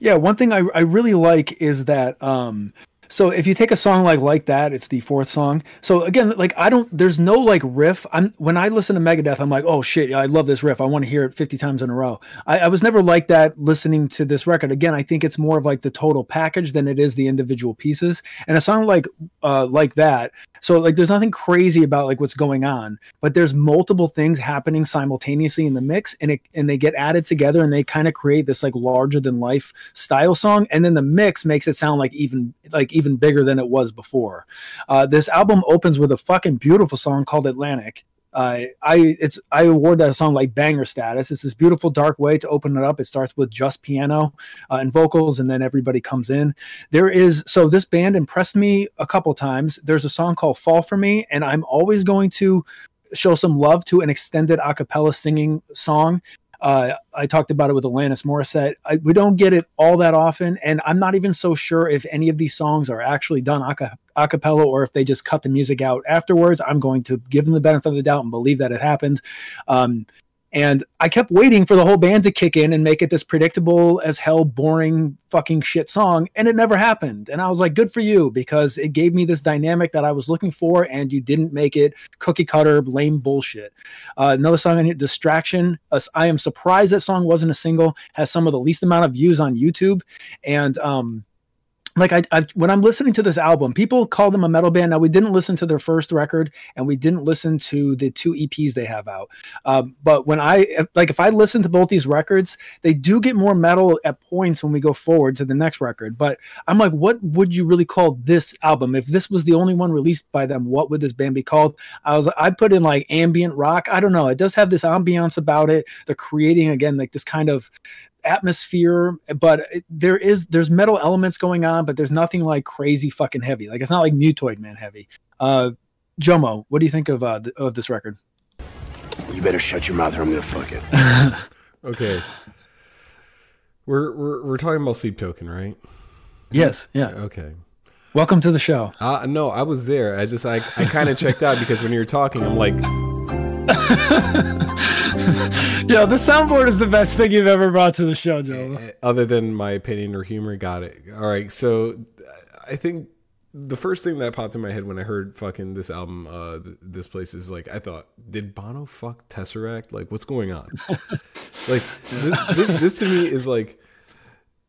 Yeah, one thing I, I really like is that um, so if you take a song like like that, it's the fourth song. So again, like I don't, there's no like riff. I'm when I listen to Megadeth, I'm like, oh shit, I love this riff. I want to hear it 50 times in a row. I, I was never like that listening to this record. Again, I think it's more of like the total package than it is the individual pieces. And a song like uh like that, so like there's nothing crazy about like what's going on, but there's multiple things happening simultaneously in the mix, and it and they get added together and they kind of create this like larger than life style song, and then the mix makes it sound like even like even bigger than it was before. Uh, this album opens with a fucking beautiful song called Atlantic. Uh, I it's I award that song like banger status. It's this beautiful dark way to open it up. It starts with just piano uh, and vocals, and then everybody comes in. There is so this band impressed me a couple times. There's a song called "Fall for Me," and I'm always going to show some love to an extended a cappella singing song uh, I talked about it with Alanis Morissette. I, we don't get it all that often, and I'm not even so sure if any of these songs are actually done a, a cappella or if they just cut the music out afterwards. I'm going to give them the benefit of the doubt and believe that it happened. Um, and I kept waiting for the whole band to kick in and make it this predictable as hell, boring fucking shit song. And it never happened. And I was like, good for you, because it gave me this dynamic that I was looking for. And you didn't make it cookie cutter, lame bullshit. Uh, another song on here, Distraction. Uh, I am surprised that song wasn't a single, has some of the least amount of views on YouTube. And, um, like I, I, when i'm listening to this album people call them a metal band. Now we didn't listen to their first record and we didn't listen to the two eps they have out. Um, but when i like if i listen to both these records they do get more metal at points when we go forward to the next record. But i'm like what would you really call this album? If this was the only one released by them what would this band be called? I was i put in like ambient rock. I don't know. It does have this ambiance about it. They're creating again like this kind of atmosphere, but it, there is there's metal elements going on, but there's nothing like crazy fucking heavy. Like it's not like Mutoid Man heavy. Uh, Jomo, what do you think of uh, th- of this record? You better shut your mouth or I'm gonna fuck it. Okay. We're we're we're talking about Sleep Token, right? Yes, yeah. Okay. Welcome to the show. Uh, no, I was there. I just I, I kind of checked out because when you were talking, I'm like, Yo, the soundboard is the best thing you've ever brought to the show, Joe. eh, other than my opinion or humor, got it. All right, so I think the first thing that popped in my head when I heard fucking this album, uh, th- this place is like, I thought, did Bono fuck Tesseract? Like, what's going on? like, this, this, this to me is like,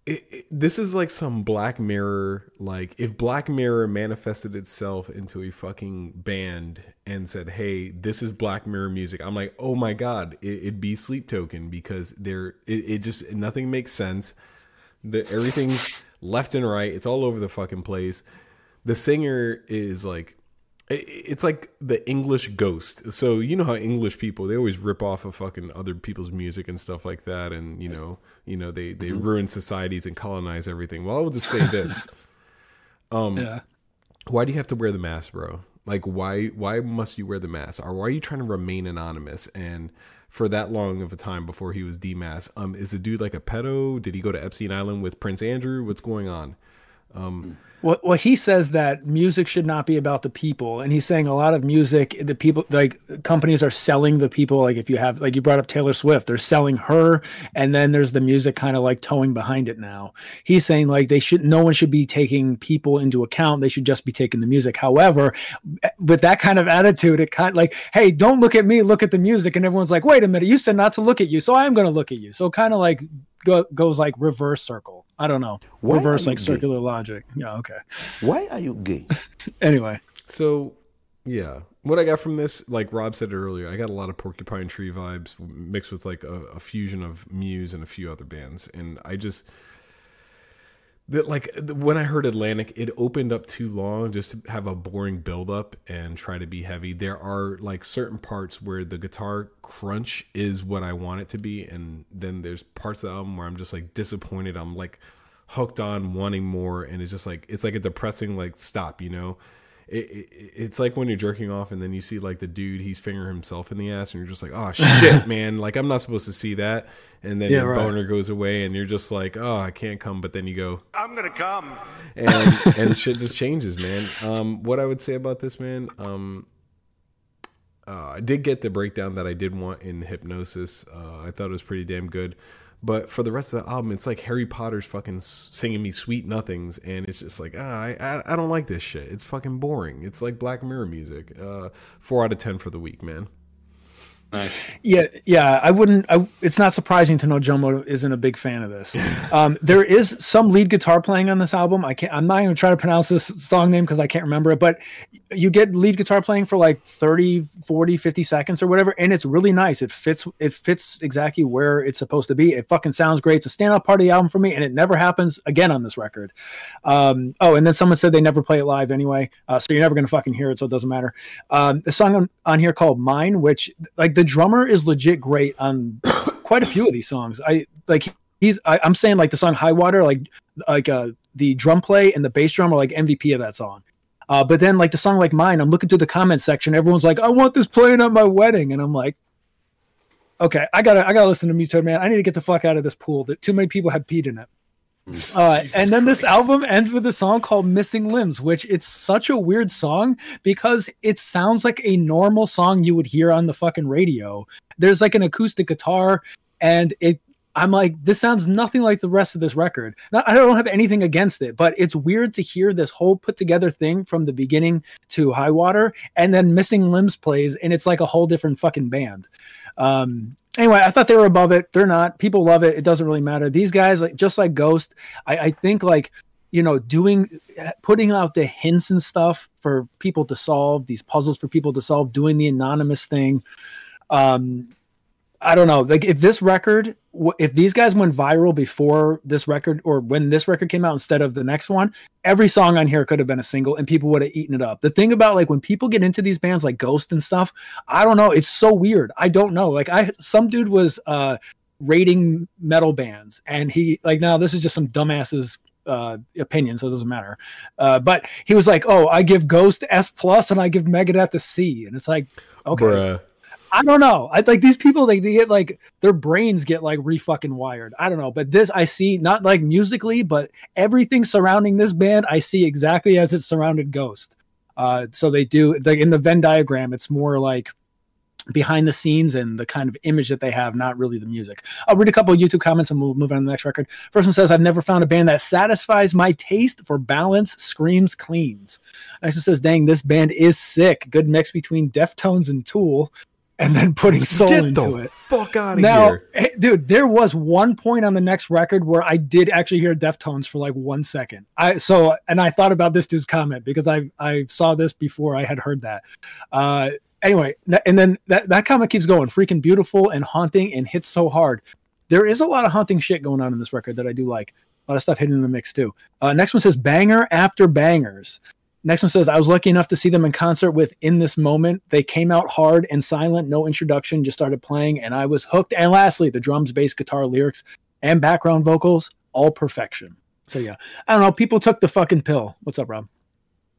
it, this is like some Black Mirror. Like, if Black Mirror manifested itself into a fucking band and said, "Hey, this is Black Mirror music," I'm like, "Oh my god, it, it'd be Sleep Token because there, it, it just nothing makes sense. The everything's left and right. It's all over the fucking place. The singer is like." It- It's like the English ghost. So you know how English people they always rip off of fucking other people's music and stuff like that, and you know, you know they they ruin societies and colonize everything. Well, I will just say this: Yeah. why do you have to wear the mask, bro? Like why why must you wear the mask? Or why are you trying to remain anonymous and for that long of a time before he was demasked? Um is the dude like a pedo? Did he go to Epstein Island with Prince Andrew? What's going on? Um, well, well, he says that music should not be about the people, and he's saying a lot of music, the people, like companies are selling the people. Like if you have, like you brought up Taylor Swift, they're selling her, and then there's the music kind of like towing behind it. Now he's saying like they should, no one should be taking people into account. They should just be taking the music. However, with that kind of attitude, it kind of like, hey, don't look at me, look at the music, and everyone's like, wait a minute, you said not to look at you, so I am going to look at you. So kind of like go, goes like reverse circle. I don't know, Why reverse like you gay? circular logic. Yeah, okay. Why are you gay? Anyway, So yeah. What I got from this, like Rob said earlier, I got a lot of Porcupine Tree vibes mixed with like a, a fusion of Muse and a few other bands, and I just that like when I heard Atlantic, it opened up too long just to have a boring build up and try to be heavy. There are like certain parts where the guitar crunch is what I want it to be, and then there's parts of the album where I'm just like disappointed. I'm like hooked on wanting more, and it's just like it's like a depressing like stop, you know. It, it, it's like when you're jerking off and then you see like the dude he's fingering himself in the ass and you're just like oh shit man like i'm not supposed to see that and then Yeah, your right. boner goes away and you're just like oh i can't come but then you go I'm gonna come. and and shit just changes, man. Um, what I would say about this, man, um, uh, I did get the breakdown that I did want in Hypnosis. Uh, I thought it was pretty damn good. But for the rest of the album, it's like Harry Potter's fucking singing me sweet nothings, and it's just like ah, I, I don't like this shit. It's fucking boring. It's like Black Mirror music. Uh, four out of ten for the week, man. Nice. yeah, yeah, I wouldn't. I, it's not surprising to know Jomo isn't a big fan of this. Um, there is some lead guitar playing on this album. I can't. I'm not even trying to pronounce this song name because I can't remember it. But you get lead guitar playing for like 30, 40, 50 seconds or whatever, and it's really nice. It fits. It fits exactly where it's supposed to be. It fucking sounds great. It's a standout part of the album for me, and it never happens again on this record. Um, oh, and then someone said they never play it live anyway, uh, so you're never gonna fucking hear it, so it doesn't matter. Um, the song on, on here called "Mine," which like the drummer is legit great on quite a few of these songs. I like he's. I, I'm saying like the song "High Water," like like uh, the drum play and the bass drum are like MVP of that song. Uh, but then like the song like mine, I'm looking through the comment section. Everyone's like, "I want this playing at my wedding," and I'm like, "Okay, I gotta I gotta listen to Mutoid Man. I need to get the fuck out of this pool. That too many people have peed in it." Uh, and then this album ends with a song called "Missing Limbs," which it's such a weird song because it sounds like a normal song you would hear on the fucking radio. There's like an acoustic guitar, and it. I'm like, this sounds nothing like the rest of this record. Not, I don't have anything against it, but it's weird to hear this whole put together thing from the beginning to High Water, and then Missing Limbs plays, and it's like a whole different fucking band. Um, anyway, I thought they were above it. They're not. People love it. It doesn't really matter. These guys, like just like Ghost, I, I think like you know doing putting out the hints and stuff for people to solve these puzzles for people to solve, doing the anonymous thing. Um, I don't know. Like if this record, if these guys went viral before this record, or when this record came out instead of the next one, every song on here could have been a single, and people would have eaten it up. The thing about like when people get into these bands like Ghost and stuff, I don't know. It's so weird. I don't know. Like I, some dude was uh rating metal bands, and he like now this is just some dumbasses uh, opinion, so it doesn't matter. Uh, but he was like, "Oh, I give Ghost S plus, and I give Megadeth a C," and it's like, okay, Bruh. I don't know. I like these people. They get like their brains get like re fucking wired. I don't know, but this I see not like musically, but everything surrounding this band I see exactly as it surrounded Ghost. Uh, so they do like in the Venn diagram. It's more like behind the scenes and the kind of image that they have, not really the music. I'll read a couple of YouTube comments and we'll move on to the next record. First one says, I've never found a band that satisfies my taste for balance, screams, cleans. Next one says, dang, this band is sick. Good mix between Deftones and Tool. And then putting soul Get into the it. fuck out of Now, here. eh, dude, there was one point on the next record where I did actually hear Deftones for like one second. I so and I thought about this dude's comment because I I saw this before I had heard that. Uh, anyway, and then that that comment keeps going, freaking beautiful and haunting and hits so hard. There is a lot of haunting shit going on in this record that I do like. A lot of stuff hidden in the mix too. Uh, next one says banger after bangers. Next one says, I was lucky enough to see them in concert with In This Moment. They came out hard and silent, no introduction, just started playing, and I was hooked. And lastly, the drums, bass, guitar, lyrics, and background vocals, all perfection. So yeah, I don't know. People took the fucking pill. What's up, Rob?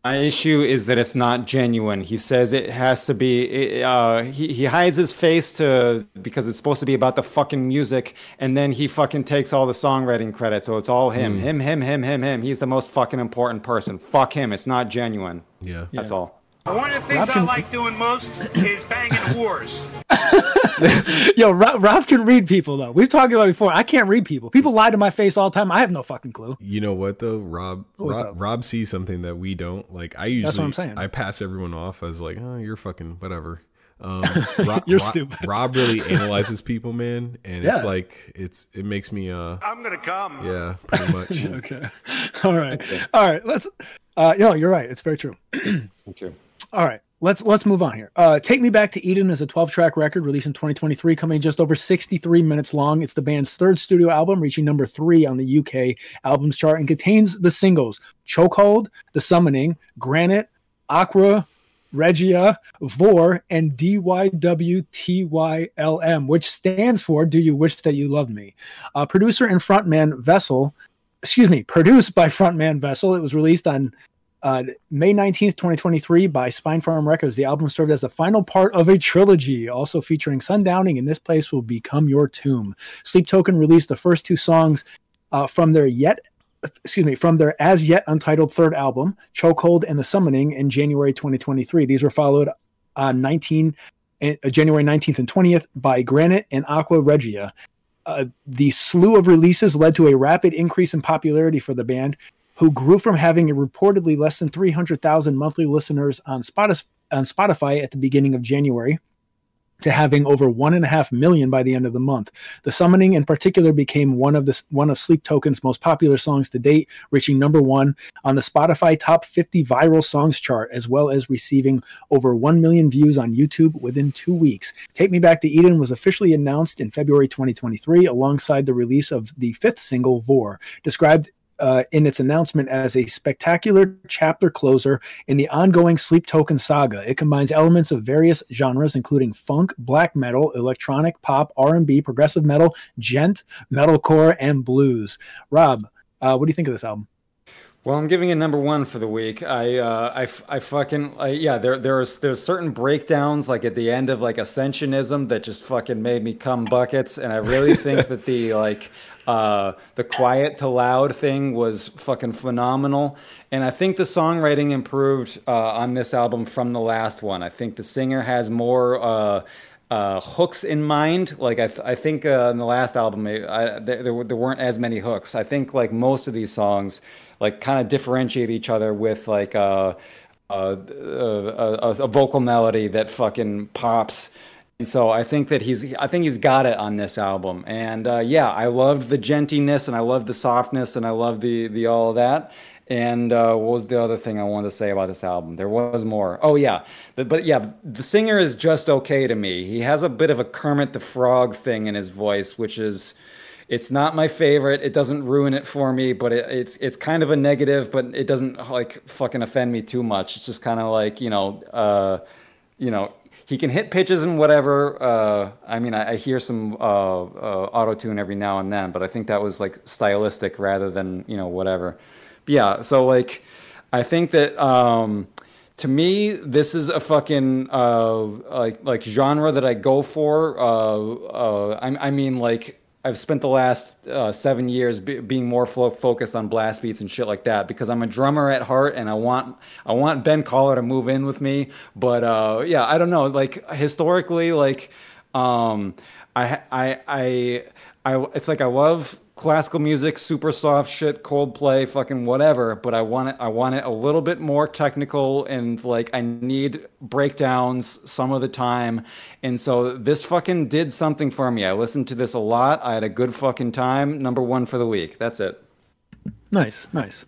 My issue is that it's not genuine. He says it has to be. Uh, he he hides his face to because it's supposed to be about the fucking music, and then he fucking takes all the songwriting credit. So it's all him, him, him, him, him, him. He's the most fucking important person. Fuck him. It's not genuine. Yeah. That's all. One of the things Rob I can- like doing most is banging whores. Yo, Rob, Rob can read people though. We've talked about it before. I can't read people. People lie to my face all the time. I have no fucking clue. You know what though, Rob? Rob, up? Rob sees something that we don't. Like I usually, that's what I'm saying. I pass everyone off as like, oh, you're fucking whatever. Um, Rob, You're stupid. Rob really analyzes people, man, and Yeah. it's like it's it makes me uh I'm gonna come. yeah pretty much. Okay. All right. All right. Let's. Uh, no, you're right. It's very true. Thank you. All right, let's let's move on here. Uh, Take Me Back to Eden is a 12 track record released in 2023, coming just over 63 minutes long. It's the band's third studio album, reaching number three on the UK albums chart, and contains the singles "Chokehold," "The Summoning," "Granite," "Aqua." Regia, Vor, and DYWTYLM, which stands for Do You Wish That You Loved Me? Uh, producer and frontman Vessel, excuse me, produced by frontman Vessel. It was released on uh, May 19th, 2023, by Spinefarm Records. The album served as the final part of a trilogy, also featuring Sundowning and This Place Will Become Your Tomb. Sleep Token released the first two songs uh, from their yet excuse me, from their as yet untitled third album, Chokehold and the Summoning, in January 2023. These were followed on 19 uh, January 19th and 20th by Granite and Aqua Regia. Uh, the slew of releases led to a rapid increase in popularity for the band, who grew from having reportedly less than 300,000 monthly listeners on Spotify, on Spotify at the beginning of January to having over one and a half million by the end of the month. The Summoning, in particular, became one of the one of Sleep Token's most popular songs to date, reaching number one on the Spotify Top 50 Viral Songs chart, as well as receiving over one million views on YouTube within two weeks. Take Me Back to Eden was officially announced in February 2023, alongside the release of the fifth single, Vor, described uh, in its announcement as a spectacular chapter closer in the ongoing Sleep Token saga. It combines elements of various genres, including funk, black metal, electronic, pop, R&B, progressive metal, djent, metalcore, and blues. Rob, uh, what do you think of this album? Well, I'm giving it number one for the week. I, uh, I, I fucking, I, yeah. There, there's, there's certain breakdowns like at the end of like Ascensionism that just fucking made me come buckets, and I really think that the like, uh, the quiet to loud thing was fucking phenomenal, and I think the songwriting improved uh, on this album from the last one. I think the singer has more. Uh, uh, hooks in mind. Like I, th- I think uh, in the last album, I, I, there, there, were- there weren't as many hooks. I think like most of these songs, like kind of differentiate each other with like uh, uh, uh, a vocal melody that fucking pops. And so I think that he's, I think he's got it on this album. And uh, yeah, I loved the djentiness and I loved the softness and I love the the all of that. And uh, what was the other thing I wanted to say about this album? There was more. Oh yeah, the, but yeah, the singer is just okay to me. He has a bit of a Kermit the Frog thing in his voice, which is, it's not my favorite. It doesn't ruin it for me, but it, it's it's kind of a negative, but it doesn't like fucking offend me too much. It's just kind of like you know, uh, you know, he can hit pitches and whatever. Uh, I mean, I, I hear some uh, uh, auto tune every now and then, but I think that was like stylistic rather than you know whatever. But yeah, so like I think that um, to me this is a fucking uh, like like genre that I go for. Uh, uh, I, I mean like I've spent the last uh, seven years be, being more fo- focused on blast beats and shit like that because I'm a drummer at heart and I want I want Ben Koller to move in with me. But uh, yeah, I don't know. Like historically, like um, I I I I it's like I love classical music, super soft shit, Coldplay, fucking whatever. But I want it. I want it a little bit more technical and like I need breakdowns some of the time. And so this fucking did something for me. I listened to this a lot. I had a good fucking time. Number one for the week. That's it. Nice, nice.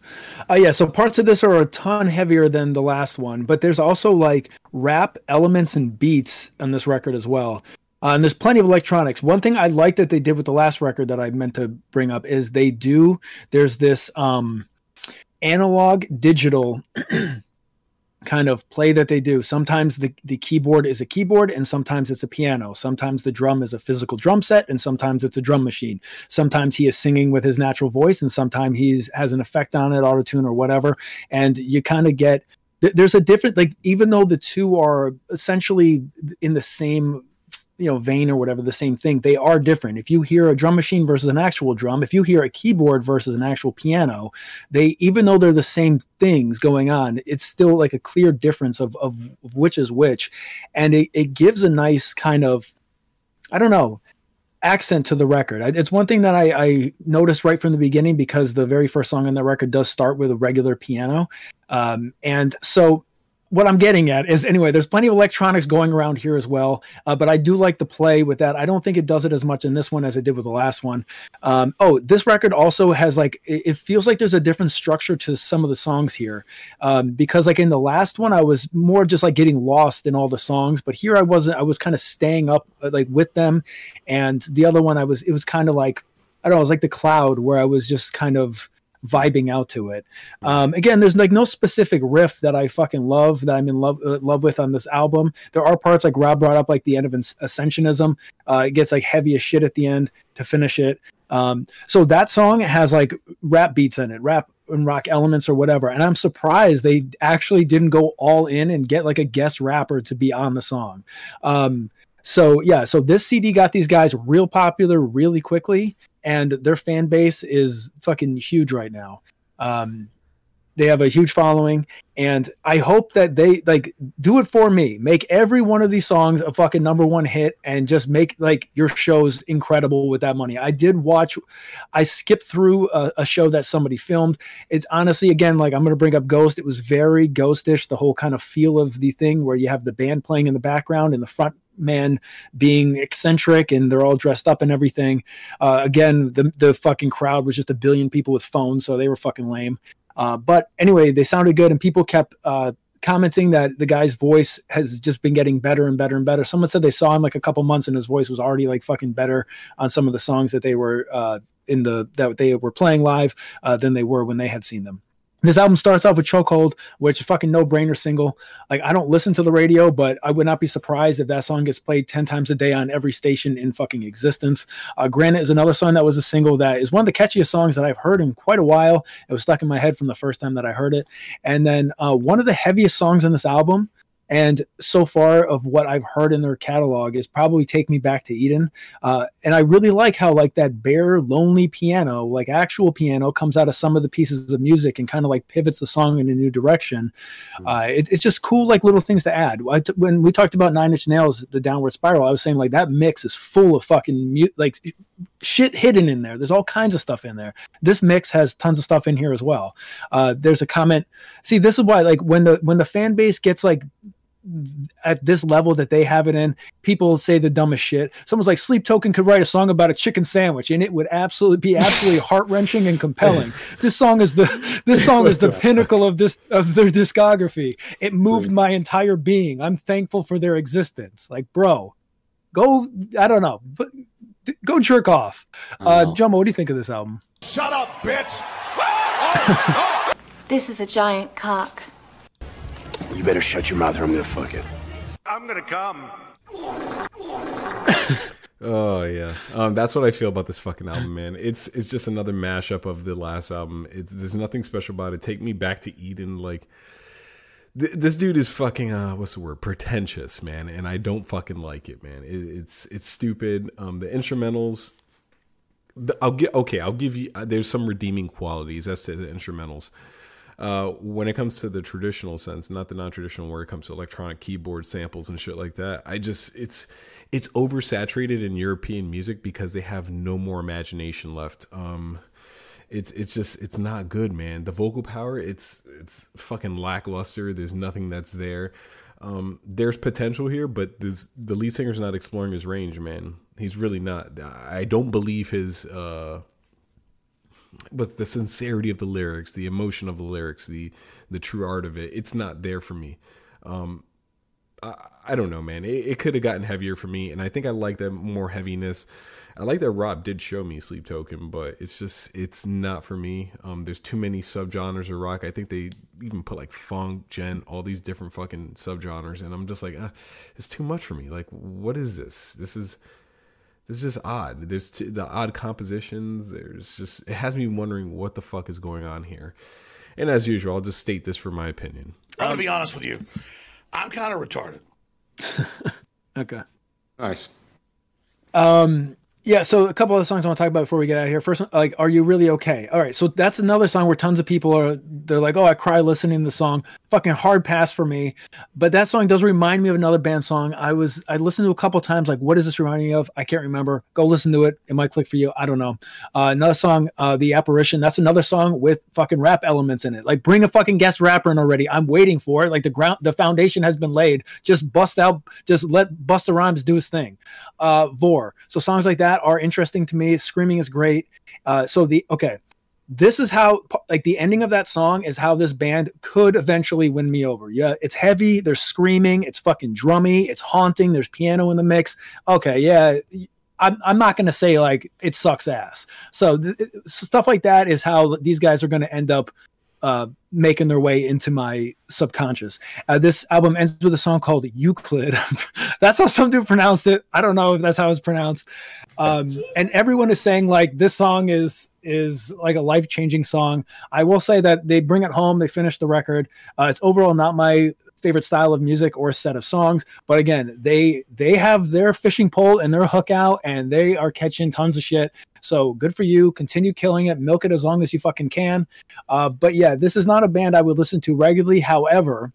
Uh, yeah, so parts of this are a ton heavier than the last one, but there's also like rap elements and beats on this record as well. Uh, and there's plenty of electronics. One thing I like that they did with the last record that I meant to bring up is they do. There's this um, analog digital kind of play that they do. Sometimes the, the keyboard is a keyboard and sometimes it's a piano. Sometimes the drum is a physical drum set and sometimes it's a drum machine. Sometimes he is singing with his natural voice and sometimes he has an effect on it, auto tune or whatever. And you kind of get there's a different like even though the two are essentially in the same you know vein or whatever the same thing they are different if you hear a drum machine versus an actual drum if you hear a keyboard versus an actual piano they even though they're the same things going on it's still like a clear difference of, of, which is which and it, it gives a nice kind of i don't know accent to the record. It's one thing that I, I, noticed right from the beginning because the very first song on the record does start with a regular piano. Um, and so what I'm getting at is anyway, there's plenty of electronics going around here as well, uh, but I do like the play with that. I don't think it does it as much in this one as it did with the last one. Um, oh, this record also has like it, it, feels like there's a different structure to some of the songs here um, because like in the last one I was more just like getting lost in all the songs, but here I wasn't. I was kind of staying up uh, like with them, and the other one I was it was kind of like I don't know, it was like the cloud where I was just kind of vibing out to it. Um, again, there's like no specific riff that I fucking love that I'm in love uh, love with on this album. There are parts like Rob brought up, like the end of Ascensionism. Uh, it gets like heavy as shit at the end to finish it. Um, so that song has like rap beats in it, rap and rock elements or whatever. And I'm surprised they actually didn't go all in and get like a guest rapper to be on the song. Um, so yeah, so this CD got these guys real popular really quickly, and their fan base is fucking huge right now. Um, they have a huge following, and I hope that they like do it for me. Make every one of these songs a fucking number one hit, and just make like your shows incredible with that money. I did watch, I skipped through a, a show that somebody filmed. It's honestly again like I'm gonna bring up Ghost. It was very ghostish, the whole kind of feel of the thing where you have the band playing in the background and the front man being eccentric and they're all dressed up and everything. Uh, again, the the fucking crowd was just a billion people with phones, so they were fucking lame. Uh, but anyway, they sounded good, and people kept uh, commenting that the guy's voice has just been getting better and better and better. Someone said they saw him like a couple months, and his voice was already like fucking better on some of the songs that they were uh, in the that they were playing live uh, than they were when they had seen them. This album starts off with Chokehold, which is fucking no brainer single. Like, I don't listen to the radio, but I would not be surprised if that song gets played 10 times a day on every station in fucking existence. Uh, Granite is another song that was a single that is one of the catchiest songs that I've heard in quite a while. It was stuck in my head from the first time that I heard it. And then uh, one of the heaviest songs in this album and so far of what I've heard in their catalog is probably Take Me Back to Eden. Uh, and I really like how like that bare, lonely piano, like actual piano, comes out of some of the pieces of music and kind of like pivots the song in a new direction. Mm-hmm. Uh, it, it's just cool, like little things to add. T- when we talked about Nine Inch Nails, the Downward Spiral, I was saying like that mix is full of fucking mu- like shit hidden in there. There's all kinds of stuff in there. This mix has tons of stuff in here as well. Uh, there's a comment. See, this is why like when the when the fan base gets like at this level that they have it in, people say the dumbest shit. Someone's like, Sleep Token could write a song about a chicken sandwich, and it would absolutely be absolutely heart wrenching and compelling. This song is the this song is the pinnacle of this of their discography. It moved my entire being. I'm thankful for their existence. Like, bro, go. I don't know, but go jerk off. Uh, Jumbo, what do you think of this album? Shut up, bitch! This is a giant cock. You better shut your mouth or I'm gonna fuck it. I'm I'm gonna come. Oh yeah, um, that's what I feel about this fucking album, man. It's it's just another mashup of the last album. It's there's nothing special about it. Take me back to Eden, like th- this dude is fucking uh, what's the word? Pretentious, man, and I don't fucking like it, man. It, it's it's stupid. Um, the instrumentals, the, I'll get okay. I'll give you. Uh, there's some redeeming qualities as to the instrumentals. Uh, when it comes to the traditional sense, not the non-traditional, where it comes to electronic keyboard samples and shit like that, I just it's it's oversaturated in European music because they have no more imagination left. Um, it's it's just it's not good, man. The vocal power, it's it's fucking lackluster. There's nothing that's there. Um, there's potential here, but this, the lead singer's not exploring his range, man. He's really not. I don't believe his uh, but the sincerity of the lyrics, the emotion of the lyrics, the the true art of it, it's not there for me. Um, I, I don't know, man. It, it could have gotten heavier for me, and I think I like that more heaviness. I like that Rob did show me Sleep Token, but it's just it's not for me. Um, there's too many subgenres of rock. I think they even put like funk, gen, all these different fucking subgenres, and I'm just like, uh, it's too much for me. Like, what is this? This is this is just odd. There's t- the odd compositions. There's just it has me wondering what the fuck is going on here. And as usual, I'll just state this for my opinion. I'm gonna be honest with you. I'm kind of retarded. Okay. Nice. Um, yeah, so a couple of songs I want to talk about before we get out of here. First, like, are you really okay? All right, so that's another song where tons of people are they're like, oh, I cry listening to the song. Fucking hard pass for me. But that song does remind me of another band song. I was I listened to a couple times. Like, what is this reminding me of? I can't remember. Go listen to it. It might click for you. I don't know. Uh, another song, uh, The Apparition. That's another song with fucking rap elements in it. Like, bring a fucking guest rapper in already. I'm waiting for it. Like the ground, the foundation has been laid. Just bust out. Just let Busta Rhymes do his thing. Uh, Vor. So songs like that are interesting to me. Screaming is great. Uh, so the okay, this is how like the ending of that song is how this band could eventually win me over. Yeah, it's heavy. There's screaming. It's fucking drummy. It's haunting. There's piano in the mix. Okay, yeah. I'm, I'm not going to say like it sucks ass. So th- stuff like that is how these guys are going to end up uh, making their way into my subconscious. Uh, this album ends with a song called Euclid. that's how some dude pronounced it. I don't know if that's how it's pronounced. Um, and everyone is saying like this song is is like a life changing song. I will say that they bring it home. They finish the record. Uh, it's overall not my favorite style of music or set of songs. But again they they have their fishing pole and their hook out and they are catching tons of shit. So good for you. Continue killing it. Milk it as long as you fucking can. Uh, but yeah this is not a band i would listen to regularly. However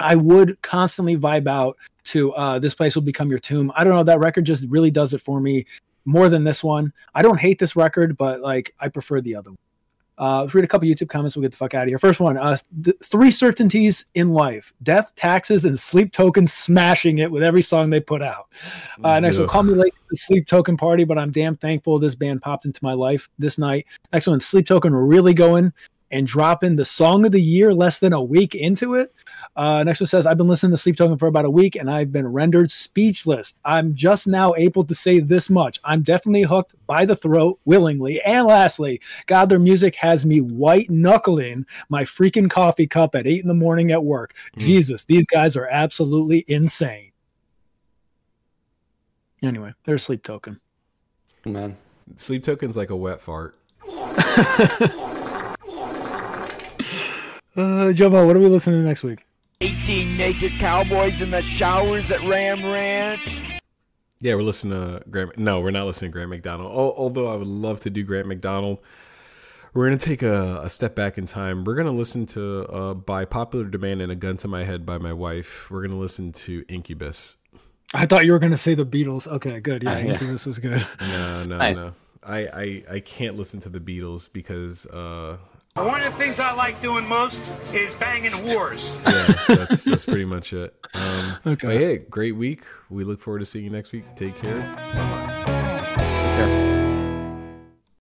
i would constantly vibe out to uh, this place will become your tomb. I don't know. That record just really does it for me more than this one. I don't hate this record but like i prefer the other one uh, let's read a couple YouTube comments. We'll get the fuck out of here. First one: uh, th- three certainties in life: death, taxes, and sleep tokens. Smashing it with every song they put out. Uh, next one: call me late to the sleep token party, but I'm damn thankful this band popped into my life this night. Next one: sleep token really going and dropping the song of the year less than a week into it. Uh, next one says, I've been listening to Sleep Token for about a week and I've been rendered speechless. I'm just now able to say this much. I'm definitely hooked by the throat willingly. And lastly, God, their music has me white knuckling my freaking coffee cup at eight in the morning at work. Mm. Jesus, these guys are absolutely insane. Anyway, there's Sleep Token. Man. Sleep Token's like a wet fart. Uh, Jomo, what are we listening to next week? 18 naked cowboys in the showers at Ram Ranch. Yeah, we're listening to Grant. No, we're not listening to Grant MacDonald. Although I would love to do Grant MacDonald. We're gonna take a, a step back in time. We're gonna listen to uh, by popular demand and a gun to my head by my wife. We're gonna listen to Incubus. I thought you were gonna say the Beatles. Okay, good. Yeah, uh, yeah. Incubus was good. No, no, nice. no. I, I I can't listen to the Beatles because uh, one of the things I like doing most is banging whores. Yeah, that's that's pretty much it. Um, okay. hey, great week. We look forward to seeing you next week. Take care. Bye bye. Take care.